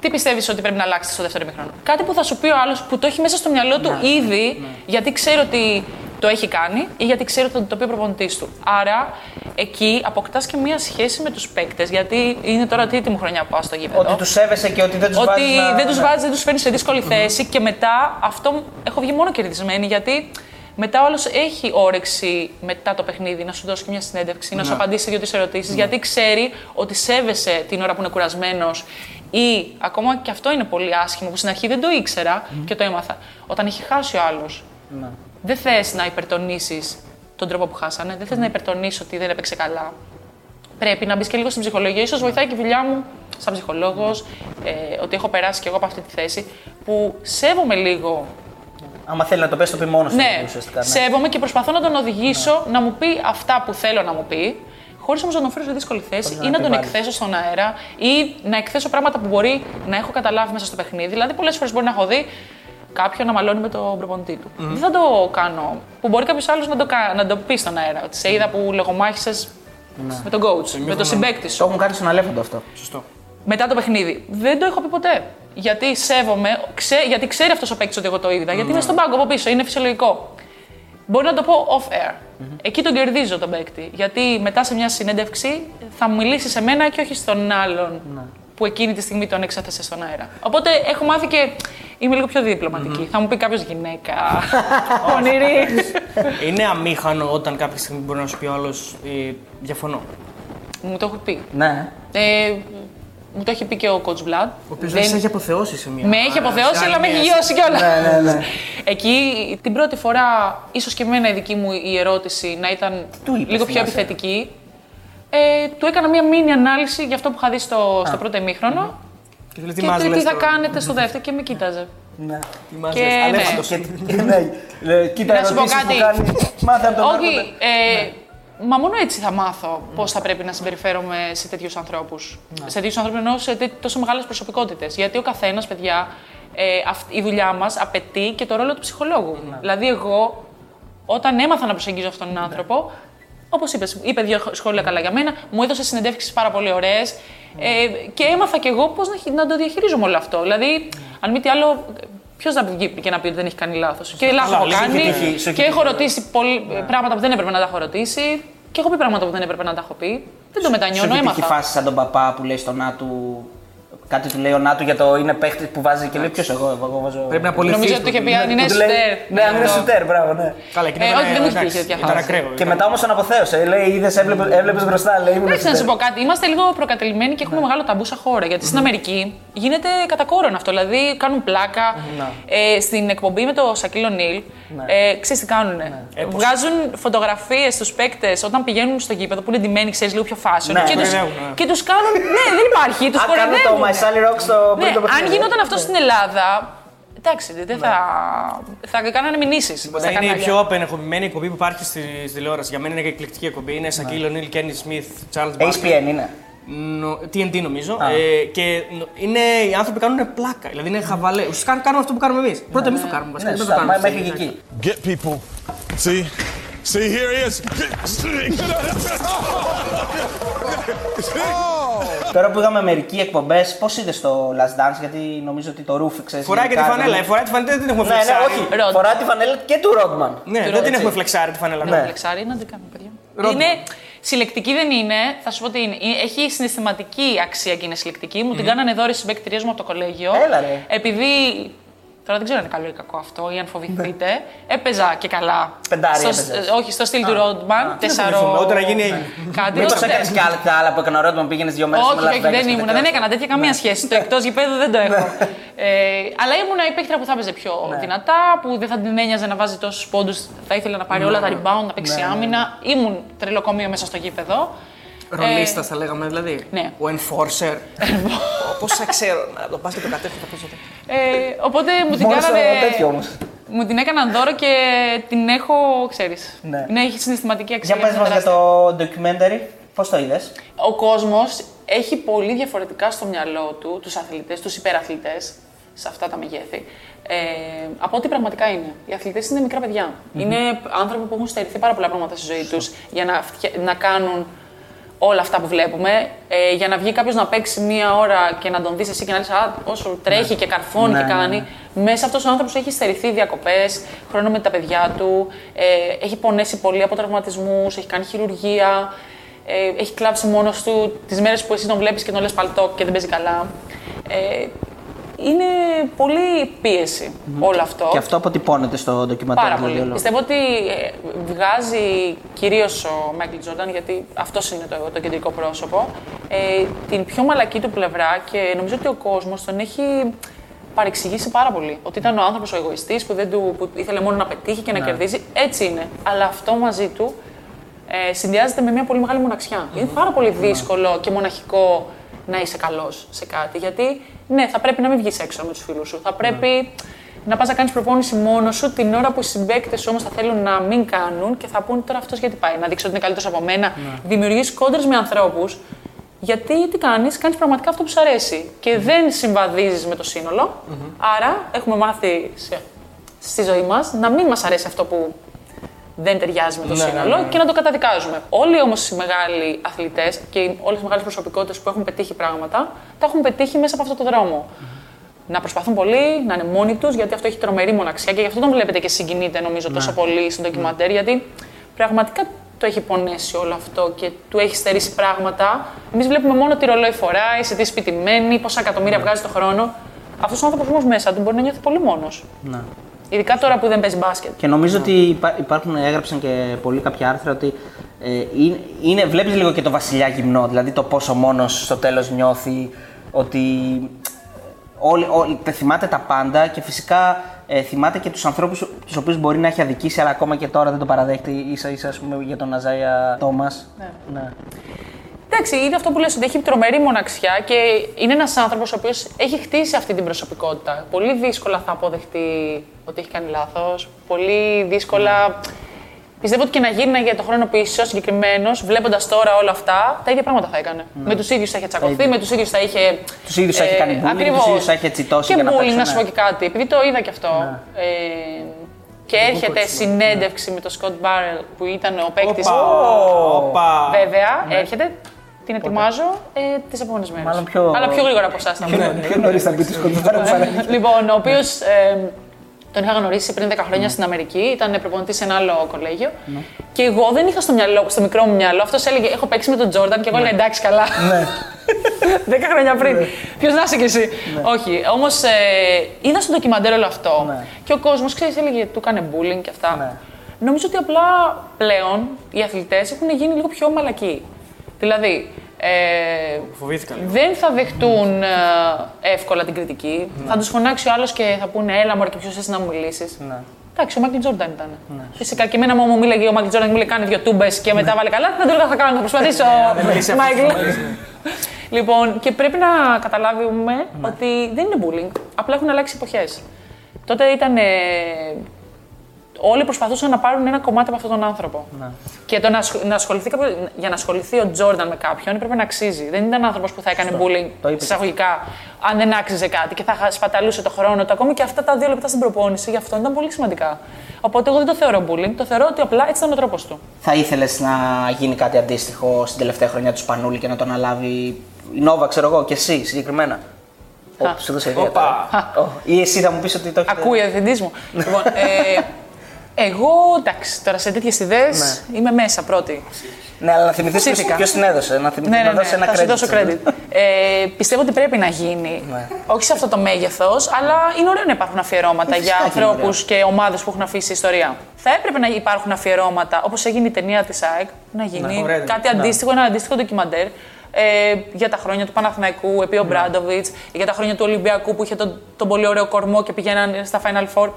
τι πιστεύεις ότι πρέπει να αλλάξει στο δεύτερο ημίχρονο; Κάτι που θα σου πει ο άλλος που το έχει μέσα στο μυαλό του ήδη, γιατί ξέρει ότι το έχει κάνει ή γιατί ξέρει ότι θα το πει ο προπονητής του. Άρα εκεί αποκτάς και μία σχέση με τους παίκτες, γιατί είναι τώρα τρίτη μου χρονιά που πάω στο γήπεδο. Ότι τους σέβεσαι και ότι δεν τους Ότι βάζεις. να- δεν τους ναι. βάζεις, δεν τους φέρνεις σε δύσκολη θέση και μετά αυτό έχω βγει μόνο κερδισμένη γιατί μετά ο άλλος έχει όρεξη μετά το παιχνίδι να σου δώσει και μια συνέντευξη, να σου απαντήσει δύο-τρει ερωτήσεις, γιατί ξέρει ότι σέβεσαι την ώρα που είναι κουρασμένος ή ακόμα και αυτό είναι πολύ άσχημο που στην αρχή δεν το ήξερα και το έμαθα. Όταν έχει χάσει ο άλλος, Ναι. δεν θες να υπερτονίσεις τον τρόπο που χάσανε, δεν θες να υπερτονίσεις ότι δεν έπαιξε καλά. Πρέπει να μπεις και λίγο στην ψυχολογία. Ίσως βοηθάει και η δουλειά μου σαν ψυχολόγος, ε, ότι έχω περάσει και εγώ από αυτή τη θέση, που σέβομαι λίγο. Άμα θέλει να το πει, το πει μόνος του. Ναι, ουσιαστικά. ναι. σέβομαι και προσπαθώ να τον οδηγήσω να μου πει αυτά που θέλω να μου πει, χωρίς όμως να τον φέρω σε δύσκολη θέση να ή να τον επιβάλλεις. εκθέσω στον αέρα ή να εκθέσω πράγματα που μπορεί να έχω καταλάβει μέσα στο παιχνίδι. Δηλαδή, πολλές φορές μπορεί να έχω δει κάποιον να μαλώνει με τον προπονητή του. Δεν θα το κάνω. Που μπορεί κάποιος άλλος να, το κα- να το πει στον αέρα. Ότι σε είδα που λογομάχησες με τον coach, με τον συμπέκτη σου Το έχουν κάνει στον Αλέφαντο αυτό. Σωστό. Μετά το παιχνίδι. Δεν το έχω πει ποτέ. Γιατί σέβομαι, ξέ, γιατί ξέρει αυτός ο παίκτης ότι εγώ το είδα. Γιατί είμαι στον πάγκο από πίσω, είναι φυσιολογικό. Μπορεί να το πω off air. Εκεί τον κερδίζω τον παίκτη. Γιατί μετά σε μια συνέντευξη θα μου μιλήσει σε μένα και όχι στον άλλον που εκείνη τη στιγμή τον εξέθεσε στον αέρα. Οπότε έχω μάθει και είμαι λίγο πιο διπλωματική. Θα μου πει κάποιος γυναίκα. Ονειρή. Είναι αμήχανο όταν κάποια στιγμή μπορεί να σου πει ο άλλος ε, διαφωνώ. μου το έχω πει. Ναι. Ε, μου το έχει πει και ο coach Blood. Ο οποίος Δεν- δεν σε έχει αποθεώσει σε μια. Με έχει αποθεώσει, σε αλλά με άλλη έχει μια- γιώσει κιόλας. Ναι, ναι, ναι. Εκεί την πρώτη φορά, ίσως και εμένα η δική μου η ερώτηση να ήταν Του είπες, λίγο πιο θυμάσαι. επιθετική. Ε, του έκανα μία μίνι ανάλυση για αυτό που είχα δει στο, στο πρώτο ημίχρονο. Και του λέει, Και τι μας του τι λες θα τώρα. κάνετε στο δεύτερο και με κοίταζε. ναι. Τι μας Και λες, ναι. Αλέφαντος. Και, ναι, ε, κοίτα Να σου πω ερωτήσεις που κάτι. κάνει. Μάθε από τον Όχι, Άρχοντα. ε, μα μόνο έτσι θα μάθω πώς θα πρέπει να συμπεριφέρομαι σε τέτοιους ανθρώπους. Σε τέτοιους ανθρώπους εννοώ σε τέ- τόσο μεγάλες προσωπικότητες. Γιατί ο καθένας, παιδιά, ε, αυ- η δουλειά μας απαιτεί και το ρόλο του ψυχολόγου. Δηλαδή, εγώ όταν έμαθα να προσεγγίζω αυτόν τον άνθρωπο, όπως είπες, είπε δύο σχόλια καλά για μένα, μου έδωσε συνεντεύξεις πάρα πολύ ωραίες. Ε, και έμαθα κι εγώ πώς να, χει- να το διαχειρίζομαι όλο αυτό. Δηλαδή, αν μη τι άλλο, ποιος να βγει και να πει ότι δεν έχει κάνει λάθος. Και λάθος Καλά, έχω λίγο κάνει. και τύχη, σου έχει Και έχω τύχει. ρωτήσει πολλ- πράγματα που δεν έπρεπε να τα έχω ρωτήσει. Και έχω πει πράγματα που δεν έπρεπε να τα έχω πει. Δεν το μετανιώνω, Σου έχει τύχει έμαθα. φάση σαν τον παπά που λέει στον Άτου κάτι του λέει ο Νάτο για το είναι παίχτης που βάζει και λέει ποιος εγώ, εγώ βάζω. Πρέπει να απολυθεί. Νομίζω ότι το είχε πει αν είναι Που του λέει- σουτέρ. Ναι, αν είναι Αυτό. σουτέρ, μπράβο, ναι. Καλά, εκείνο Ε, ήταν, όχι, δεν μου είχε εντάξει, τύχει τέτοια Ήταν φάση. ακραίο. Και μετά όμως τον αποθέωσε. Λέει, είδες, έβλεπε μπροστά, λέει. ήμουν Εντάξει, να σου σουτέρ. πω κάτι. Είμαστε λίγο προκατελημένοι και έχουμε μεγάλο ταμπού σαν χώρα. Γιατί στην Αμερική γίνεται κατά κόρον αυτό. Δηλαδή κάνουν πλάκα. Ε, στην εκπομπή με το Σακύλο Νίλ, ε, ξέρεις τι κάνουν. Βγάζουν φωτογραφίες στους παίκτες όταν πηγαίνουν στο γήπεδο που είναι ντυμένοι, ξέρεις λίγο πιο fashion. Ναι, και, ναι, τους, ναι, ναι. και τους κάνουν. ναι, δεν υπάρχει. Τους Α, κάνουν το κοροϊδεύουν. My Sally Rock στο Ναι, πρώτο αν παιχνίδι. γινόταν αυτό στην Ελλάδα. Εντάξει, δεν θα. θα κάνανε μηνύσεις. Θα είναι η πιο απενεχοποιημένη εκπομπή που υπάρχει στη στη τηλεόραση. Για μένα είναι και εκπληκτική εκπομπή. Είναι Σακίλ Ονίλ, Κένι Σμιθ, Τσάρλ HPN είναι. TNT νομίζω. Ε, και νο- είναι, οι άνθρωποι κάνουν πλάκα. Δηλαδή είναι χαβαλέ. Ουσιαστικά κάνουν αυτό που κάνουμε εμείς. Πρώτα εμείς το κάνουμε. βασικά, Ναι, δεν το σωστά, κάνουν μέχρι αυτοί. και εκεί. Get people. See? See, here he is. Τώρα που είχαμε μερικοί εκπομπές, πώς είδες το Last Dance, γιατί νομίζω ότι το ρούφιξε. Φοράει και τη φανέλα. Ε, φοράει τη φανέλα, δεν την έχουμε Ναι, ναι, φλεξάρει. όχι. Ρόντ. Φοράει τη φανέλα και του Ρόντμαν. Ναι, Του δεν Ρόντ, την έχουμε έτσι. φλεξάρει τη φανέλα. Ναι. Ναι. Φλεξάρι, να την κάνουμε, παιδιά. Ρόντ. Είναι συλλεκτική δεν είναι, θα σου πω τι είναι. Ε, Έχει συναισθηματική αξία και είναι συλλεκτική. Μου την κάνανε δώρε συμπαίκτηριέ μου από το κολέγιο. Έλα, ρε. Επειδή. Τώρα δεν ξέρω αν είναι καλό ή κακό αυτό ή αν φοβηθείτε. Έπαιζα και καλά. Πεντάρι στο, έπαιζες. ε, Όχι, στο στυλ του Ρόντμαν. Τεσσαρό. φοβηθούμε, όταν έγινε, έγινε. Κάτι. Μήπως όχι, έκανες και άλλα, τα άλλα που έκανε ο Ρόντμαν, πήγαινες δύο μέρες όχι, όχι, δεν ήμουν. Δεν έκανα τέτοια καμία σχέση. Το εκτός γηπέδου δεν το έχω. ε, αλλά ήμουν η παίκτρια που θα έπαιζε πιο δυνατά, που δεν θα την ένοιαζε να βάζει τόσους πόντους. Θα ήθελε να πάρει όλα τα rebound, να παίξει άμυνα. Ήμουν τρελοκομείο μέσα στο γήπεδο. Ρολίστα θα λέγαμε δηλαδή. ναι. Ο enforcer. Πώς θα ξέρω να το πας και το κατέχει θα παίζω. Ε, οπότε μου την Μόνος στο κάνανε. τέτοιο όμως. Μου την έκαναν δώρο και την έχω, ξέρεις. Ναι. Ναι, έχει συναισθηματική αξία. Για πες είναι μας για τεράστια. το documentary, πώς το είδες; Ο κόσμος έχει πολύ διαφορετικά στο μυαλό του τους αθλητές, τους υπεραθλητέ, σε αυτά τα μεγέθη. Ε, από ό,τι πραγματικά είναι. Οι αθλητές είναι μικρά παιδιά. Είναι άνθρωποι που έχουν στερηθεί πάρα πολλά πράγματα στη ζωή τους για να, φτια- να κάνουν όλα αυτά που βλέπουμε. Ε, για να βγει κάποιος να παίξει μία ώρα και να τον δεις εσύ και να λες Α, όσο τρέχει και καρφώνει Ναι, και ναι, κάνει. Μέσα αυτός ο άνθρωπος έχει στερηθεί διακοπές, χρόνο με τα παιδιά του, ε, έχει πονέσει πολύ από τραυματισμούς, έχει κάνει χειρουργία, ε, έχει κλάψει μόνος του τις μέρες που εσύ τον βλέπεις και τον λες παλτό και δεν παίζει καλά. Ε, είναι πολύ πίεση όλο αυτό. Και αυτό αποτυπώνεται στο ντοκιμαντέρ. Πάρα δηλαδή, πολύ. όλο. Πιστεύω ότι ε, βγάζει κυρίως ο Μάικλ Τζόρνταν, γιατί αυτός είναι το, το κεντρικό πρόσωπο, ε, την πιο μαλακή του πλευρά και νομίζω ότι ο κόσμος τον έχει παρεξηγήσει πάρα πολύ. Ότι ήταν ο άνθρωπος ο εγωιστής που, δεν του, που ήθελε μόνο να πετύχει και να κερδίσει. Έτσι είναι. Αλλά αυτό μαζί του ε, συνδυάζεται με μια πολύ μεγάλη μοναξιά. Είναι πάρα πολύ δύσκολο και μοναχικό να είσαι καλός σε κάτι. Γιατί ναι, θα πρέπει να μην βγεις έξω με τους φίλους σου. Θα πρέπει να πας να κάνεις προπόνηση μόνος σου την ώρα που οι συμπαίκτες σου όμως θα θέλουν να μην κάνουν και θα πούνε τώρα αυτός γιατί πάει. Να δείξει ότι είναι καλύτερος από μένα. Δημιουργείς κόντρες με ανθρώπους. Γιατί τι κάνεις, κάνεις πραγματικά αυτό που σου αρέσει και δεν συμβαδίζεις με το συνολο Άρα έχουμε μάθει σε, στη ζωή μας να μην μας αρέσει αυτό που δεν ταιριάζει με το σύνολο και να το καταδικάζουμε. Όλοι όμως οι μεγάλοι αθλητές και όλες οι μεγάλες προσωπικότητες που έχουν πετύχει πράγματα, τα έχουν πετύχει μέσα από αυτό το δρόμο. Να προσπαθούν πολύ, να είναι μόνοι τους, γιατί αυτό έχει τρομερή μοναξιά και γι' αυτό τον βλέπετε και συγκινείται νομίζω τόσο πολύ στο ντοκιμαντέρ, γιατί πραγματικά το έχει πονέσει όλο αυτό και του έχει στερήσει πράγματα. Εμείς βλέπουμε μόνο τι ρολόι φοράει, σε τι σπίτι μένει, πόσα εκατομμύρια βγάζει το χρόνο. Αυτός ο άνθρωπος όμως μέσα του μπορεί να νιώθει πολύ μόνος. Ναι. Ειδικά τώρα που δεν παίζει μπάσκετ. Και νομίζω ότι υπά- υπάρχουν, έγραψαν και πολλοί κάποια άρθρα ότι ε, είναι, είναι, βλέπεις λίγο και το βασιλιά γυμνό, δηλαδή το πόσο μόνος στο τέλος νιώθει, ότι όλοι, όλοι, τε- θυμάται τα πάντα και φυσικά ε, θυμάται και τους ανθρώπους τους οποίους μπορεί να έχει αδικήσει, αλλά ακόμα και τώρα δεν το παραδέχεται, ίσα ίσα ας πούμε, για τον Αζάια Τόμας. Ναι. Ναι. Εντάξει, είναι αυτό που λες ότι έχει τρομερή μοναξιά και είναι ένας άνθρωπος ο οποίος έχει χτίσει αυτή την προσωπικότητα. Πολύ δύσκολα θα αποδεχτεί ότι έχει κάνει λάθος. Πολύ δύσκολα. Πιστεύω ότι και να γίνει για το χρόνο πίσω συγκεκριμένος, βλέποντας τώρα όλα αυτά, τα ίδια πράγματα θα έκανε. Με τους ίδιους θα είχε τσακωθεί, ίδια. με τους ίδιους θα είχε. Τους ίδιους θα είχε κάνει bullying, τους ακριβώς. ίδιους θα είχε τσιτώσει Και για να bullying, παίξουν, να σου ναι. πω και κάτι, επειδή το είδα και αυτό. Ε, και έρχεται συνέντευξη με τον Σκοτ Μπάρελ που ήταν ο παίκτης. Όπα. Βέβαια, έρχεται. Την ετοιμάζω ε, τις επόμενες μέρες. Μάλλον πιο- Αλλά πιο γρήγορα από εσάς θα Πιο, μου. πιο νωρίς θα μπει το σκοτεινό Λοιπόν, ο οποίος Τον είχα γνωρίσει πριν 10 χρόνια στην Αμερική, ήταν προπονητής σε ένα άλλο κολέγιο. Και εγώ δεν είχα στο μυαλό, στο μικρό μου μυαλό, αυτός έλεγε: Έχω παίξει με τον Τζόρνταν και εγώ έλεγα εντάξει, καλά. Ναι. 10 χρόνια πριν. Ποιος να είσαι κι εσύ. Όχι. Όμως ε, είδα στο ντοκιμαντέρ όλο αυτό. Ναι. Και ο κόσμος, ξέρεις, έλεγε του έκανε bullying και αυτά. Ναι. Νομίζω ότι απλά πλέον οι αθλητές έχουν γίνει λίγο πιο μαλακοί. Δηλαδή, ε, Φοβήθηκα λίγο. δεν θα δεχτούν ε, εύκολα την κριτική. Θα τους φωνάξει ο άλλος και θα πούνε Έλα, μωρέ, και ποιος είσαι να μου μιλήσεις. Ναι. Εντάξει, ο Μάικλ Τζόρνταν ήταν. Φυσικά και εμένα μου μου μίλαγε ο Μάικλ Τζόρνταν, μου λέει κάνει δύο τούμπες και μετά βάλε καλά. Δεν το έλεγα θα κάνω, θα προσπαθήσω. είσαι Μάικλ. αυτός, Λοιπόν, και πρέπει να καταλάβουμε ότι δεν είναι bullying. Απλά έχουν αλλάξει εποχές. Τότε ήταν. ε, όλοι προσπαθούσαν να πάρουν ένα κομμάτι από αυτόν τον άνθρωπο. Και το να, ασχολ- να ασχοληθεί κάποιος- για να ασχοληθεί ο Τζόρνταν με κάποιον έπρεπε να αξίζει. Δεν ήταν άνθρωπος που θα έκανε bullying Το είπες. εισαγωγικά αν δεν άξιζε κάτι και θα χα- σπαταλούσε το χρόνο του. Ακόμη και αυτά τα δύο λεπτά στην προπόνηση για αυτό ήταν πολύ σημαντικά. Οπότε εγώ δεν το θεωρώ bullying, το θεωρώ ότι απλά έτσι ήταν ο τρόπος του. Θα ήθελες να γίνει κάτι αντίστοιχο στην τελευταία χρονιά του Σπανούλη και να το αναλάβει η Νόβα, ξέρω εγώ, και εσύ συγκεκριμένα; Ω, σου δώσε ιδέα Οπα. τώρα. Ω, Ή εσύ θα μου πεις ότι το έχετε. Ακούει ο διευθυντής μου. λοιπόν, ε, εγώ εντάξει, τώρα σε τέτοιες ιδέες είμαι μέσα πρώτη. Ναι, αλλά να θυμηθείς Ψήθηκα. ποιος την έδωσε. Να θυμηθεί Ναι, ναι, να ναι, δώσει ένα θα σου credit. δώσω credit. ε, πιστεύω ότι πρέπει να γίνει. Ναι. Όχι σε αυτό το μέγεθος, αλλά είναι ωραίο να υπάρχουν αφιερώματα Ε, για φυσικά και είναι ανθρώπους και ομάδες που έχουν αφήσει ιστορία. Θα έπρεπε να υπάρχουν αφιερώματα, όπως έγινε η ταινία της ΑΕΚ, να γίνει ωραία ήταν. κάτι αντίστοιχο, ένα αντίστοιχο ντοκιμαντέρ. Ε, για τα χρόνια του Παναθηναϊκού, επί Ναι. ο Μπράντοβιτς, για τα χρόνια του Ολυμπιακού που είχε τον, τον πολύ ωραίο κορμό και πηγαίναν στα Final Four.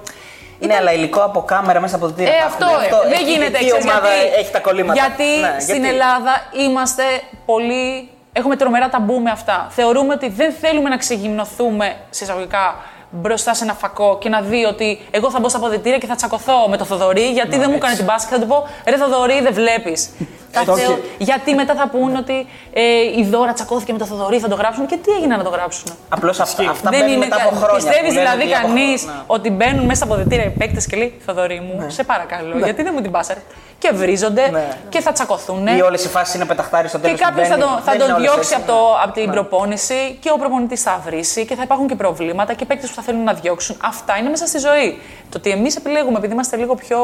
Ναι, αλλά υλικό από κάμερα μέσα από το Ε, αυτό, ε, δεν γίνεται. Τι ξέρεις ομάδα γιατί, έχει τα κολλήματα. Γιατί Ναι, στην γιατί; Ελλάδα είμαστε πολύ. Έχουμε τρομερά ταμπού με αυτά. Θεωρούμε ότι δεν θέλουμε να ξεγυμνοθούμε σε εισαγωγικά μπροστά σε ένα φακό και να δει ότι εγώ θα μπω στα αποδητήρια και θα τσακωθώ με το Θοδωρή γιατί δεν μου έκανε την μπάσκετ. Θα του πω ρε Θοδωρή, δεν βλέπεις. Έτσι. γιατί μετά θα πούν ότι ε, η Δώρα τσακώθηκε με το Θοδωρή, θα το γράψουν. Και τι έγινε να το γράψουν; Απλώς αυτά, αυτά δεν μπαίνουν είναι μετά κα- από χρόνια. Πιστεύεις που λένε δηλαδή ότι από- κανείς Ναι. ότι μπαίνουν μέσα στα αποδητήρια οι παίκτες και λέει Θοδωρή μου, σε παρακαλώ, γιατί δεν μου την πάσαρε. Και βρίζονται Ναι. και θα τσακωθούν. Ή όλες οι φάσεις είναι πεταχτάρι στο τέλος. Και κάποιος θα, τον- θα τον διώξει από, το, από την προπόνηση και ο προπονητής θα βρίσει και θα υπάρχουν και προβλήματα και παίκτες που θα θέλουν να διώξουν. Αυτά είναι μέσα στη ζωή. Το ότι εμείς επιλέγουμε, επειδή είμαστε λίγο πιο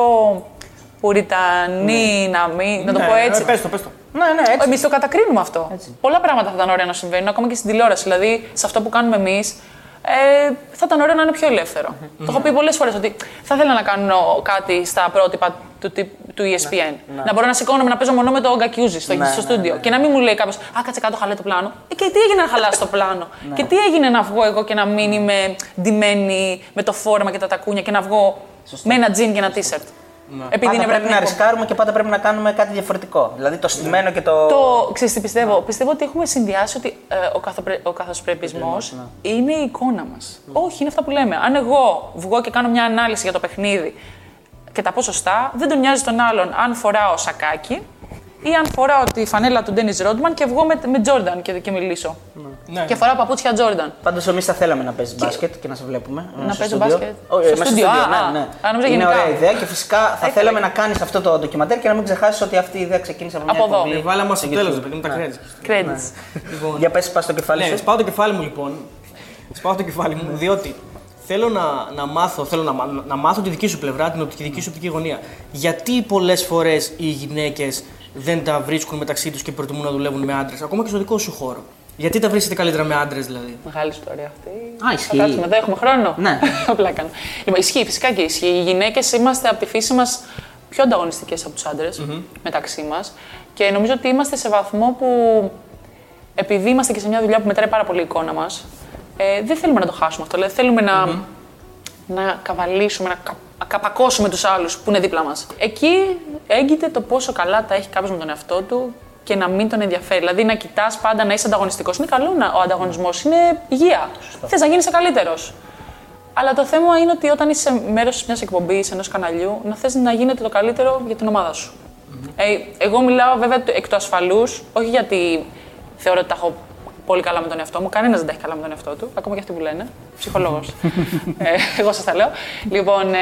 πουριτανοί, να, μην, να το πω έτσι. Ε, πες το, πες το. Ναι, ναι, έτσι. Εμείς το κατακρίνουμε αυτό. Πολλά πράγματα θα ήταν ωραία να συμβαίνουν, ακόμα και στην τηλεόραση. Δηλαδή, σε αυτό που κάνουμε εμείς, ε, θα ήταν ωραίο να είναι πιο ελεύθερο. Το έχω πει πολλές φορές ότι θα ήθελα να κάνω κάτι στα πρότυπα του, τύπ- του ESPN. Να μπορώ να σηκώνομαι να παίζω μονό με το Όγκα Κιούζη στο, Ναι, στο ναι, στούντιο. Και να μην μου λέει κάποιος Α, κάτσε κάτω, χαλέ το πλάνο. Ε, και τι έγινε να χαλάσει το πλάνο; Και τι έγινε να βγω εγώ και να μην είμαι ντυμένη με το φόρμα και τα τακούνια και να βγω με ένα τζιν και ένα t-shirt; Επειδή Πάντα είναι πρέπει να βραδινή ρισκάρουμε και πάντα πρέπει να κάνουμε κάτι διαφορετικό. Δηλαδή το στημένο και το. Το ξέρεις τι πιστεύω; Πιστεύω ότι έχουμε συνδυάσει ότι ε, ο, καθοπρε... ο καθοσπρεπισμός είναι η εικόνα μας. Όχι, είναι αυτά που λέμε. Αν εγώ βγω και κάνω μια ανάλυση για το παιχνίδι και τα πω σωστά, δεν τον νοιάζει τον άλλον αν φοράω σακάκι ή αν φοράω τη φανέλα του Ντένις Ρόντμαν και βγω με, με Τζόρνταν και, και μιλήσω. Ναι. Και φοράω παπούτσια Τζόρνταν. Πάντως εμείς θα θέλαμε να παίζει μπάσκετ και να σε βλέπουμε. ε, Να στο παίζω στούντιο. μπάσκετ. Όχι, Στο μέσα στούντιο, α, ναι, α. ναι. Α, νόμιζα Είναι γενικά. ωραία ιδέα και φυσικά θα ήθελα. θέλαμε να κάνεις αυτό το ντοκιμαντέρ και να μην ξεχάσεις ότι αυτή η ιδέα ξεκίνησε από μια Από εδώ. εκπομπή Ε, Βάλαμε μας στο στο τέλος, YouTube. παιδί μου, τα Ναι. credits. Credits. Λοιπόν, Για πες, πας στο κεφάλι Ναι, σου. σπάω το κεφάλι μου λοιπόν. Σπάω το κεφάλι μου, διότι θέλω να, να μάθω, θέλω να, μα- να μάθω τη δική σου πλευρά, την οπτική, δική σου οπτική γωνία. Γιατί πολλές φορές οι γυναίκες δεν τα βρίσκουν μεταξύ τους και προτιμούν να δουλεύουν με άντρες, ακόμα και στο δικό σου χώρο. Γιατί τα βρίσκετε καλύτερα με άντρες δηλαδή; Μεγάλη ιστορία αυτή. Α, ισχύει. Θα κάτσουμε εδώ, έχουμε χρόνο. Ναι. Απλά κάνω. Λοιπόν, ισχύει, φυσικά και ισχύει. Οι γυναίκες είμαστε από τη φύση μας πιο ανταγωνιστικές από τους άντρες μεταξύ μας. Και νομίζω ότι είμαστε σε βαθμό που επειδή είμαστε και σε μια δουλειά που μετράει πάρα πολύ η εικόνα μας, ε, δεν θέλουμε να το χάσουμε αυτό. Δηλαδή, θέλουμε να, να καβαλήσουμε, να κα, να καπακώσουμε τους άλλους που είναι δίπλα μας. Εκεί έγκυται το πόσο καλά τα έχει κάποιος με τον εαυτό του και να μην τον ενδιαφέρει. Δηλαδή, να κοιτάς πάντα να είσαι ανταγωνιστικός. Είναι καλό να, ο ανταγωνισμός, είναι υγεία. Θες να γίνεις καλύτερος. Αλλά το θέμα είναι ότι όταν είσαι μέρος μιας εκπομπής, ενός καναλιού, να θες να γίνεται το καλύτερο για την ομάδα σου. Ε, εγώ μιλάω βέβαια του- εκ του ασφαλούς, όχι γιατί θεωρώ ότι τα έχω πολύ καλά με τον εαυτό μου. Κανένας δεν τα έχει καλά με τον εαυτό του, ακόμα και αυτοί που λένε. Ψυχολόγος. ε, εγώ σας τα λέω. Λοιπόν, ε,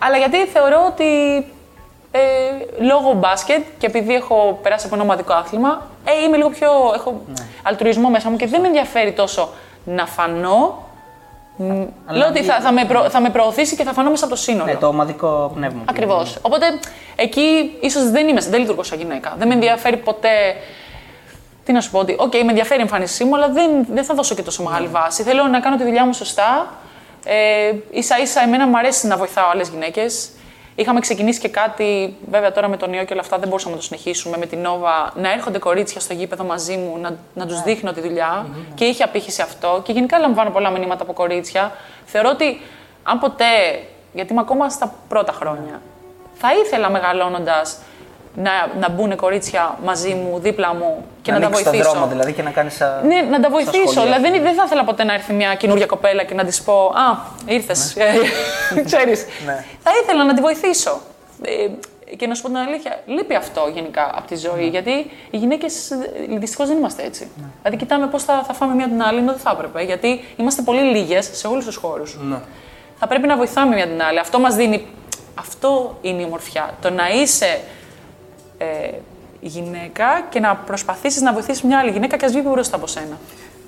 αλλά γιατί θεωρώ ότι ε, λόγω μπάσκετ και επειδή έχω περάσει από ένα ομαδικό άθλημα, ε, είμαι λίγο πιο. έχω αλτρουισμό μέσα μου και δεν με ενδιαφέρει τόσο να φανώ Αλλά Λέω ότι να θα, βγει- θα, με προ, θα με προωθήσει και θα φανώ μέσα από το σύνολο. Ναι, το ομαδικό πνεύμα. Ακριβώς. Οπότε εκεί ίσως δεν είμαι, δεν λειτουργώ σαν γυναίκα. Δεν με ενδιαφέρει ποτέ. Τι να σου πω, ότι, οκ, με ενδιαφέρει η εμφάνισή μου, αλλά δεν, δεν θα δώσω και τόσο μεγάλη βάση. Θέλω να κάνω τη δουλειά μου σωστά. Ε, ίσα ίσα, εμένα μου αρέσει να βοηθάω άλλες γυναίκες. Είχαμε ξεκινήσει και κάτι, βέβαια τώρα με τον ιό και όλα αυτά δεν μπορούσαμε να το συνεχίσουμε με την Nova, να έρχονται κορίτσια στο γήπεδο μαζί μου, να, να τους δείχνω τη δουλειά και είχε απήχηση αυτό. Και γενικά λαμβάνω πολλά μηνύματα από κορίτσια. Θεωρώ ότι αν ποτέ, γιατί είμαι ακόμα στα πρώτα χρόνια, θα ήθελα μεγαλώνοντας να, να μπουν κορίτσια μαζί μου, δίπλα μου και να, τα ανοίξεις βοηθήσω. το δρόμο δηλαδή και να κάνεις. Ναι, να τα βοηθήσω. Δηλαδή δεν, δεν θα ήθελα ποτέ να έρθει μια καινούργια κοπέλα και να της πω Α, ήρθες. Ξέρεις. Ναι. Θα ήθελα να τη βοηθήσω. Ε, και να σου πω την αλήθεια, λείπει αυτό γενικά από τη ζωή. Γιατί οι γυναίκες δυστυχώς δεν είμαστε έτσι. Δηλαδή, κοιτάμε πώς θα, θα φάμε μία την άλλη, ενώ δεν θα έπρεπε. Γιατί είμαστε πολύ λίγες σε όλους τους χώρους. Θα πρέπει να βοηθάμε μία την άλλη. Αυτό μας δίνει. Αυτό είναι η ομορφιά. Το να είσαι ε, γυναίκα και να προσπαθήσεις να βοηθήσεις μια άλλη γυναίκα και ας βγει μπροστά από σένα.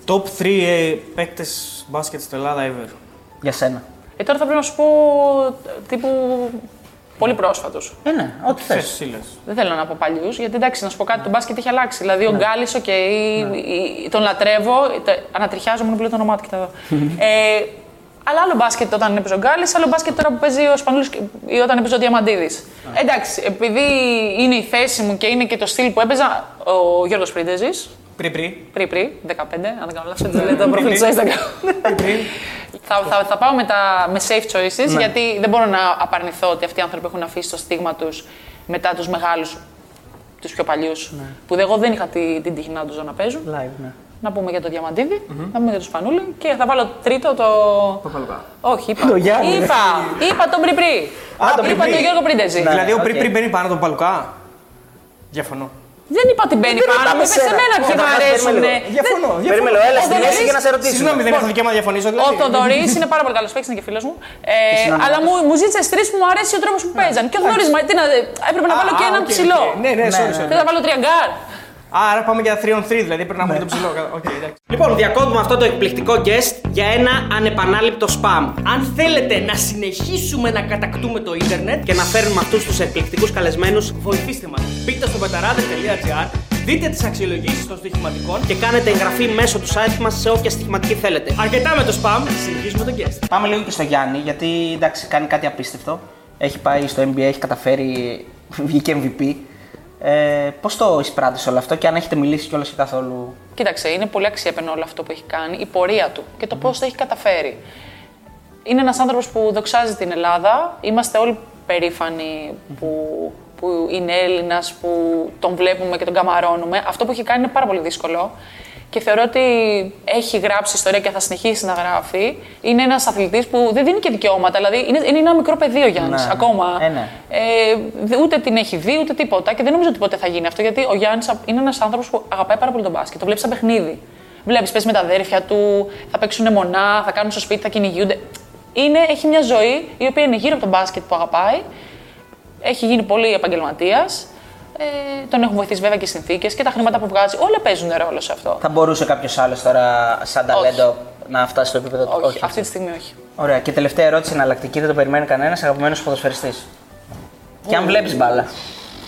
Top 3 ε, παίκτες μπάσκετ στην Ελλάδα ever. Για σένα. Ε, τώρα θα πρέπει να σου πω τύπους πολύ πρόσφατους. Ε, ναι, ό,τι θες. Θες, εσύ λες. Δεν θέλω να πω παλιούς, γιατί εντάξει, να σου πω κάτι, το μπάσκετ έχει αλλάξει. Δηλαδή, ο Γκάλης, οκ, τον λατρεύω, το- ανατριχιάζω μόνο που λέω το όνομά του, κοιτά εδώ. ε, αλλά άλλο μπάσκετ όταν έπαιζε ο Γκάλης, άλλο μπάσκετ τώρα που παίζει ο Σπανούλης ή όταν έπαιζε ο Διαμαντίδης. Εντάξει, επειδή είναι η θέση μου και είναι και το στυλ που έπαιζα, ο Γιώργος Πρίντεζης, Πρι πρι. πριν πριν, 15, αν δεν κάνω λάθος, έτσι λέει το προφίλ στο Instagram. θα, θα, θα πάω με, τα, με safe choices, γιατί δεν μπορώ να απαρνηθώ ότι αυτοί οι άνθρωποι έχουν αφήσει το στίγμα τους μετά τους μεγάλους, τους πιο παλιούς. Που εγώ δεν είχα τη- την τύχη να τους δω να παίζουν. Live, ναι. Να πούμε για το Διαμαντίδη, να πούμε για το Σπανούλη και θα βάλω τρίτο το. Όχι, είπα. Το Γιάννη, ναι. είπα, είπα τον Πρι Α, τον Είπα Πρι-Πρι. τον Γιώργο Πρίντεζη. Δηλαδή, ο οκ. Πρι Πρι μπαίνει πάνω τον Παπαλουκά. Διαφωνώ. Δεν είπα ότι μπαίνει πάνω, μου είπε σε μένα ποιοι μου αρέσουν. Διαφωνώ. Περίμενε, έλα στη Ο μέση Θοδωρής- για να σε ρωτήσω. Συγγνώμη, δεν έχω δικαίωμα να διαφωνήσω. Ο δηλαδή. Θοδωρή είναι πάρα πολύ καλός παίκτης, είναι και φίλος μου. Ε, συναντάς. αλλά μου, μου ζήτησες τρεις που μου αρέσει ο τρόπος που παίζαν. Και ο Θοδωρή, μα τι να. Έπρεπε να Α, βάλω και α, έναν οκ, ψηλό. οκ. Ναι, ναι, sorry, sorry. Δεν θα βάλω τριαγκάρ. Άρα πάμε για 3 on 3, δηλαδή πρέπει να έχουμε το ψηλό. Οκ, εντάξει. Λοιπόν, διακόπτουμε αυτό το εκπληκτικό guest για ένα ανεπανάληπτο spam. Αν θέλετε να συνεχίσουμε να κατακτούμε το ίντερνετ, Και να φέρνουμε αυτούς τους εκπληκτικούς καλεσμένους βοηθήστε μας. Μπείτε στο betarades.gr, δείτε τις αξιολογήσεις των στοιχηματικών και κάνετε εγγραφή μέσω του site μας σε όποια στοιχηματική θέλετε. Αρκετά με το spam, συνεχίζουμε τον guest. Πάμε λίγο και στο Γιάννη, γιατί εντάξει, κάνει κάτι απίστευτο. Έχει πάει στο NBA, έχει καταφέρει, βγήκε MVP. Ε, Πώς το εισπράττεις όλο αυτό και αν έχετε μιλήσει κιόλας και καθόλου; Κοίταξε, είναι πολύ αξιέπαινο όλο αυτό που έχει κάνει, η πορεία του και το πώς το έχει καταφέρει. Είναι ένας άνθρωπος που δοξάζει την Ελλάδα. Είμαστε όλοι περήφανοι που, που είναι Έλληνας, που τον βλέπουμε και τον καμαρώνουμε. Αυτό που έχει κάνει είναι πάρα πολύ δύσκολο. Και θεωρώ ότι έχει γράψει ιστορία και θα συνεχίσει να γράφει. Είναι ένας αθλητής που δεν δίνει και δικαιώματα. Δηλαδή είναι, είναι ένα μικρό παιδί ο Γιάννης Ναι. ακόμα. Ε, ναι. Ε, δε- ούτε την έχει δει ούτε τίποτα. Και δεν νομίζω ότι ποτέ θα γίνει αυτό γιατί ο Γιάννης είναι ένας άνθρωπος που αγαπάει πάρα πολύ τον μπάσκετ. Το βλέπεις σαν παιχνίδι. Βλέπεις, παίζεις με τα αδέρφια του, θα παίξουν μονά, θα κάνουν στο σπίτι, θα κυνηγιούνται. Είναι, έχει μια ζωή η οποία είναι γύρω από τον μπάσκετ που αγαπάει. Έχει γίνει πολύ επαγγελματίας. Ε, τον έχουν βοηθήσει βέβαια και οι συνθήκες και τα χρήματα που βγάζει. Όλα παίζουν ρόλο σε αυτό. Θα μπορούσε κάποιος άλλος τώρα, σαν ταλέντο, να φτάσει στο επίπεδο του; Όχι, αυτή τη στιγμή όχι. Ωραία. Και τελευταία ερώτηση εναλλακτική, δεν το περιμένει κανένας. Αγαπημένος ποδοσφαιριστής. Και αν βλέπεις μπάλα.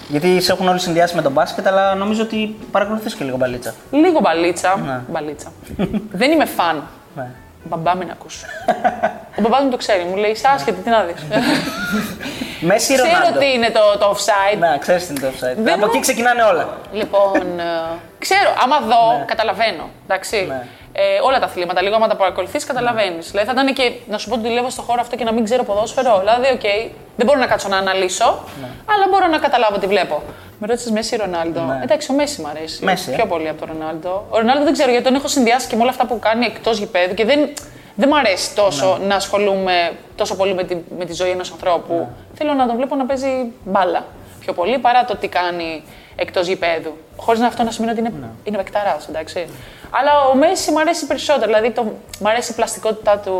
Γιατί σε έχουν όλοι συνδυάσει με τον μπάσκετ, αλλά νομίζω ότι παρακολουθείς και λίγο μπαλίτσα. Λίγο μπαλίτσα. Ναι. μπαλίτσα. Δεν είμαι φαν. Ναι. Μπαμπά μην ακούς. Ο μπαμπάς μου το ξέρει, μου λέει είσαι άσχετη, τι να δεις. Μέσι Ξέρω Ρονάλντο; τι είναι το, το offside. Να, ξέρεις τι είναι το offside. Δεν Από μου- εκεί ξεκινάνε όλα. Λοιπόν, ε, ξέρω, άμα δω, καταλαβαίνω. Εντάξει. Ναι. Ε, όλα τα αθλήματα, λίγο άμα τα παρακολουθείς, καταλαβαίνεις. Δηλαδή θα ήταν και να σου πω ότι δουλεύω στο χώρο αυτό και να μην ξέρω ποδόσφαιρο. Δηλαδή, οκ, δεν μπορώ να κάτσω να αναλύσω, αλλά μπορώ να καταλάβω τι βλέπω. Με ρώτησες Μέση ή Ρονάλντο; Εντάξει, ο Μέση μου αρέσει. Μέση, ε. Πιο πολύ από τον Ρονάλντο. Ο Ρονάλντο δεν ξέρω γιατί τον έχω συνδυάσει και με όλα αυτά που κάνει εκτός γηπέδου και δεν, δεν μου αρέσει τόσο να ασχολούμαι τόσο πολύ με τη, με τη ζωή ενός ανθρώπου. Θέλω να τον βλέπω να παίζει μπάλα πιο πολύ παρά το τι κάνει εκτός γηπέδου. Χωρίς να αυτό να σημαίνει ότι είναι, είναι παικταράς, εντάξει. Αλλά ο Μέση μου αρέσει περισσότερο. Δηλαδή το, μου αρέσει η πλαστικότητά του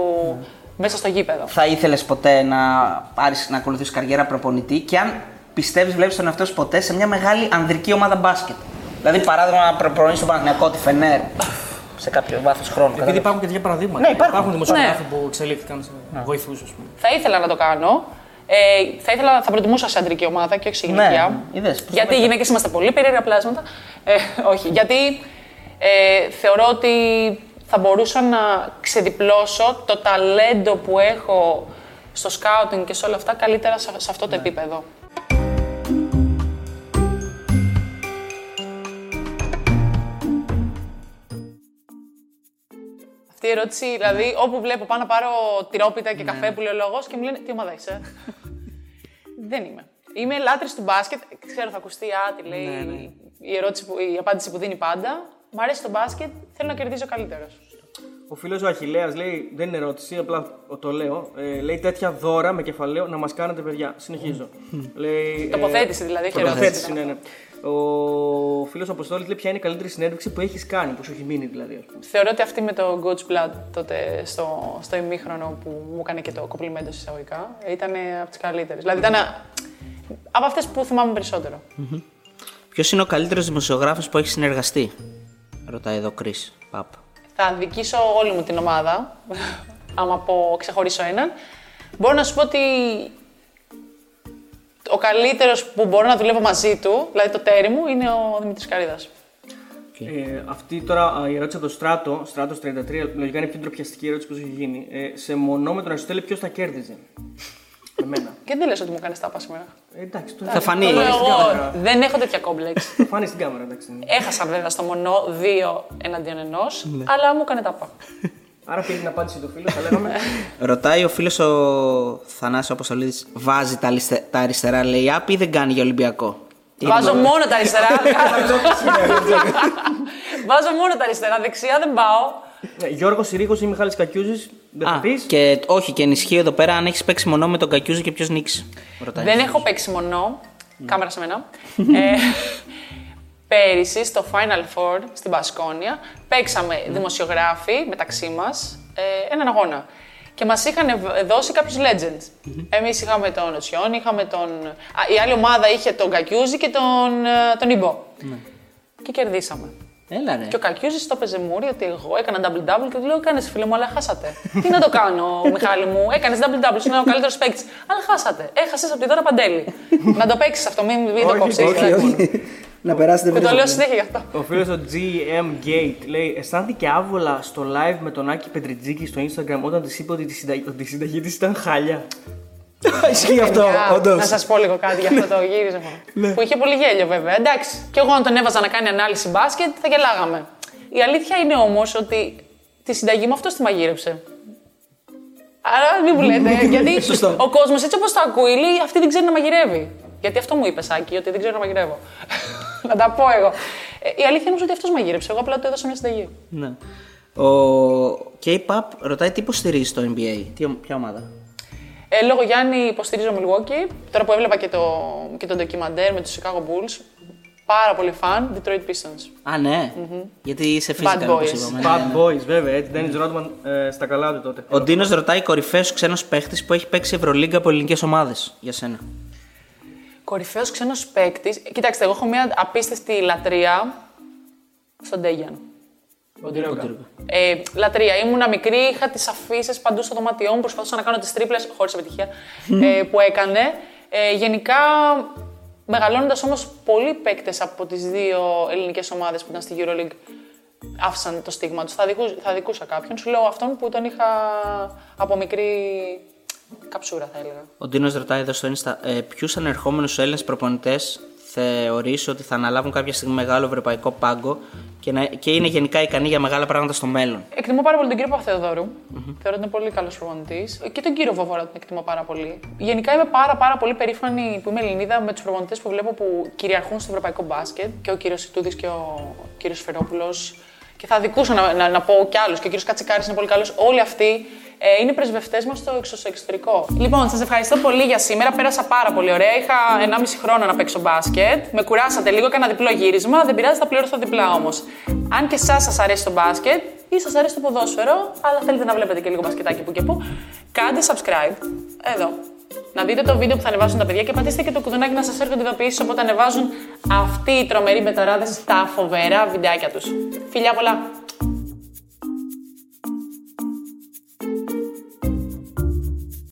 μέσα στο γήπεδο. Θα ήθελες ποτέ να πάρεις να ακολουθήσεις καριέρα προπονητή και αν πιστεύεις, βλέπεις τον εαυτό σου ποτέ σε μια μεγάλη ανδρική ομάδα μπάσκετ; Δηλαδή, παράδειγμα, να προπονείς στον Παναγιακό, τη Φενέρ. Σε κάποιο βάθος χρόνου. Επειδή κατάλαβες. υπάρχουν και τέτοια παραδείγματα. Ναι, υπάρχουν. δημοσιογράφοι Ναι. που εξελίχθηκαν σε βοηθούς, ας πούμε. Θα ήθελα να το κάνω. Ε, θα, ήθελα, θα προτιμούσα σε αντρική ομάδα και όχι σε Ναι, γυναικεία. είδες, πώς γιατί οι γυναίκες είμαστε πολύ περίεργα πλάσματα. Ε, όχι, γιατί ε, θεωρώ ότι θα μπορούσα να ξεδιπλώσω το ταλέντο που έχω στο σκάουτινγκ και σε όλα αυτά καλύτερα σε, σε αυτό το επίπεδο. Ερώτηση, δηλαδή, όπου βλέπω πάω να πάρω τυρόπιτα και καφέ που λέει ο λόγος και μου λένε Τι ομάδα είσαι; Δεν είμαι. Είμαι λάτρης του μπάσκετ. Ξέρω, θα ακουστεί άτι, λέει η, ερώτηση που, η απάντηση που δίνει πάντα. Μ' αρέσει το μπάσκετ, θέλω να κερδίζω καλύτερος. Ο φίλος ο Αχηλέα λέει: Δεν είναι ερώτηση, απλά το λέω. Ε, λέει τέτοια δώρα με κεφαλαίο να μας κάνετε παιδιά. Συνεχίζω. λέει, Τοποθέτηση δηλαδή, όχι Τοποθέτηση, ερώτηση. ναι, ναι. Ο φίλος Αποστόλης λέει: Ποια είναι η καλύτερη συνέντευξη που έχεις κάνει, που σου έχει μείνει δηλαδή. ας πούμε. Θεωρώ ότι αυτή με το Coach Blood τότε στο, στο ημίχρονο που μου έκανε και το κοπλιμέντο εισαγωγικά ήταν από τις καλύτερες. Δηλαδή ήταν από αυτές που θυμάμαι περισσότερο. Ποιος είναι ο καλύτερος δημοσιογράφος που έχει συνεργαστεί, ρωτάει εδώ Κρι Παπ. Θα δικήσω όλη μου την ομάδα, άμα πω ξεχωρίσω έναν. Μπορώ να σου πω ότι ο καλύτερος που μπορώ να δουλεύω μαζί του, δηλαδή το τέρι μου, είναι ο Δημήτρης Καρίδας. Ε, αυτή τώρα α, η ερώτηση από το Στράτο, Στράτος 33, λογικά είναι η πιο ντροπιαστική ερώτηση που σου έχει γίνει. Ε, σε μονόμετρο Αριστοτέλη, ποιος θα κέρδιζε; Εμένα. Και δεν λες ότι μου κάνεις τάπα σήμερα. Ε, εντάξει, το Θα φανεί. Το λέω στην εγώ, κάμερα. δεν έχω τέτοια κόμπλεξ. Θα φάνει στην κάμερα, εντάξει. Έχασα βέβαια στο μονό δύο εναντίον ενός, αλλά μου έκανε τάπα. Άρα πήρε την απάντηση του φίλου, θα λέγαμε. Ρωτάει ο φίλος ο Θανάσης Αποστολίδης, βάζει τα, αριστε- τα αριστερά λέει up ή δεν κάνει για Ολυμπιακό. Βάζω μόνο τα αριστερά. Βάζω μόνο τα αριστερά, δεξιά δεν πάω. Ναι, Γιώργος Συρίγος ή Μιχάλης Κακιούζης, δεν θα Α, πεις. και όχι, και ενισχύει εδώ πέρα αν έχεις παίξει μονό με τον Κακιούζη και ποιος νίξει. Ρωτάει. Δεν έχω παίξει μονό. Κάμερα σε μένα. ε, πέρυσι στο Final Four στην Πασκόνια παίξαμε δημοσιογράφοι μεταξύ μας ε, έναν αγώνα. Και μας είχαν β- δώσει κάποιους legends. Εμείς είχαμε τον Οτσιόν, είχαμε τον. Α, η άλλη ομάδα είχε τον Κακιούζη και τον, ε, τον Ιμπό. Και κερδίσαμε. Έλα ρε. Και ο Κακιούζης το έπαιζε μούρι ότι εγώ έκανα double-double και του λέω: Έκανε φίλε μου, αλλά χάσατε. Τι να το κάνω, Μιχάλη μου, έκανες double-double, είσαι ο καλύτερος παίκτης. Αλλά χάσατε. Έχασες από τη δώρα παντέλη. να το παίξεις αυτό, μην, μην το κόψεις. Να περάσετε Και το λέω συνέχεια γι' αυτό. Ο φίλος ο GM Gate λέει: Αισθάνθηκε άβολα στο live με τον Άκη Πετριτζίκη στο Instagram όταν της είπε ότι, τη συντα... ότι η συνταγή της ήταν χάλια. Ισχύει αυτό, Α, όντως. Να σας πω λίγο κάτι για αυτό το γύρισμα. που είχε πολύ γέλιο βέβαια. Εντάξει. Και εγώ αν τον έβαζα να κάνει ανάλυση μπάσκετ θα γελάγαμε. Η αλήθεια είναι όμως ότι τη συνταγή μου αυτό τη μαγείρεψε. Άρα μην μου λέτε. γιατί Σωστό. ο κόσμος έτσι όπως το ακούει λέει αυτή δεν ξέρει να μαγειρεύει. Γιατί αυτό μου είπες, Σάκη, ότι δεν ξέρω να μαγειρεύω. Να τα πω εγώ. Ε, η αλήθεια είναι όμως ότι αυτός μαγείρεψε. Εγώ απλά του έδωσα μια συνταγή. Ναι. Ο K-Pop ρωτάει τι υποστηρίζει στο NBA. Τι, ο- ποια ομάδα; Ε, λόγω Γιάννη υποστηρίζω Milwaukee. Τώρα που έβλεπα και το, και το ντοκιμαντέρ με τους Chicago Bulls, πάρα πολύ φαν, Detroit Pistons. Α, ναι. Γιατί είσαι Bad physical, όπως boys. είπαμε. Bad boys, βέβαια, έτσι. Dennis Rodman ε, στα καλά του τότε. Ο Ντίνος ρωτάει κορυφαίος ξένος παίχτης που έχει παίξει Ευρωλίγκα από ελληνικές ομάδες. Για σένα. Κορυφαίος ξένος παίκτη. Κοιτάξτε, εγώ έχω μια απίστευτη λατρεία στον Ντέγιαν. Ε, λατρεία. Ήμουνα μικρή, είχα τις αφήσεις παντού στο δωμάτιό μου, προσπαθούσα να κάνω τις τρίπλες, χωρίς επιτυχία, ε, που έκανε. Ε, γενικά, μεγαλώνοντας όμως, πολλοί παίκτες από τις δύο ελληνικές ομάδες που ήταν στη EuroLeague άφησαν το στίγμα τους. Θα, δικού- θα δικούσα κάποιον. Σου λέω αυτόν που τον είχα από μικρή καψούρα, θα έλεγα. Ο Ντίνος ρωτάει εδώ στο Insta ε, ποιους ανερχόμενους Έλληνες προπονητές θεωρείς ότι θα αναλάβουν κάποια στιγμή μεγάλο ευρωπαϊκό πάγκο και, να, και είναι γενικά ικανοί για μεγάλα πράγματα στο μέλλον; Εκτιμώ πάρα πολύ τον κύριο Παπαθεοδόρου. Θεωρώ ότι είναι πολύ καλός προπονητής. Και τον κύριο Βοβόρα τον εκτιμώ πάρα πολύ. Γενικά είμαι πάρα, πάρα πολύ περήφανη που είμαι Ελληνίδα με τους προπονητές που βλέπω που κυριαρχούν στο ευρωπαϊκό μπάσκετ. Και ο κύριος Ιτούδης και ο κύριος Φερόπουλος. Και θα δικούσα να, να, να πω κι άλλους. Και ο κύριος Κατσικάρης είναι πολύ καλός. Όλοι αυτοί ε, είναι πρεσβευτές μας στο εξω- στο εξωτερικό. Λοιπόν, σας ευχαριστώ πολύ για σήμερα. Πέρασα πάρα πολύ ωραία. Είχα 1,5 χρόνο να παίξω μπάσκετ. Με κουράσατε λίγο, έκανα διπλό γύρισμα. Δεν πειράζει, θα πληρωθώ διπλά όμως. Αν και εσά σας αρέσει το μπάσκετ ή σας αρέσει το ποδόσφαιρο, αλλά θέλετε να βλέπετε και λίγο μπασκετάκι που και που, κάντε subscribe εδώ. Να δείτε το βίντεο που θα ανεβάσουν τα παιδιά και πατήστε και το κουδουνάκι να σας έρχονται ειδοποιήσει όποτε ανεβάζουν αυτοί οι τρομεροί μπεταράδες τα φοβερά βιντεάκια τους. Φιλιά πολλά!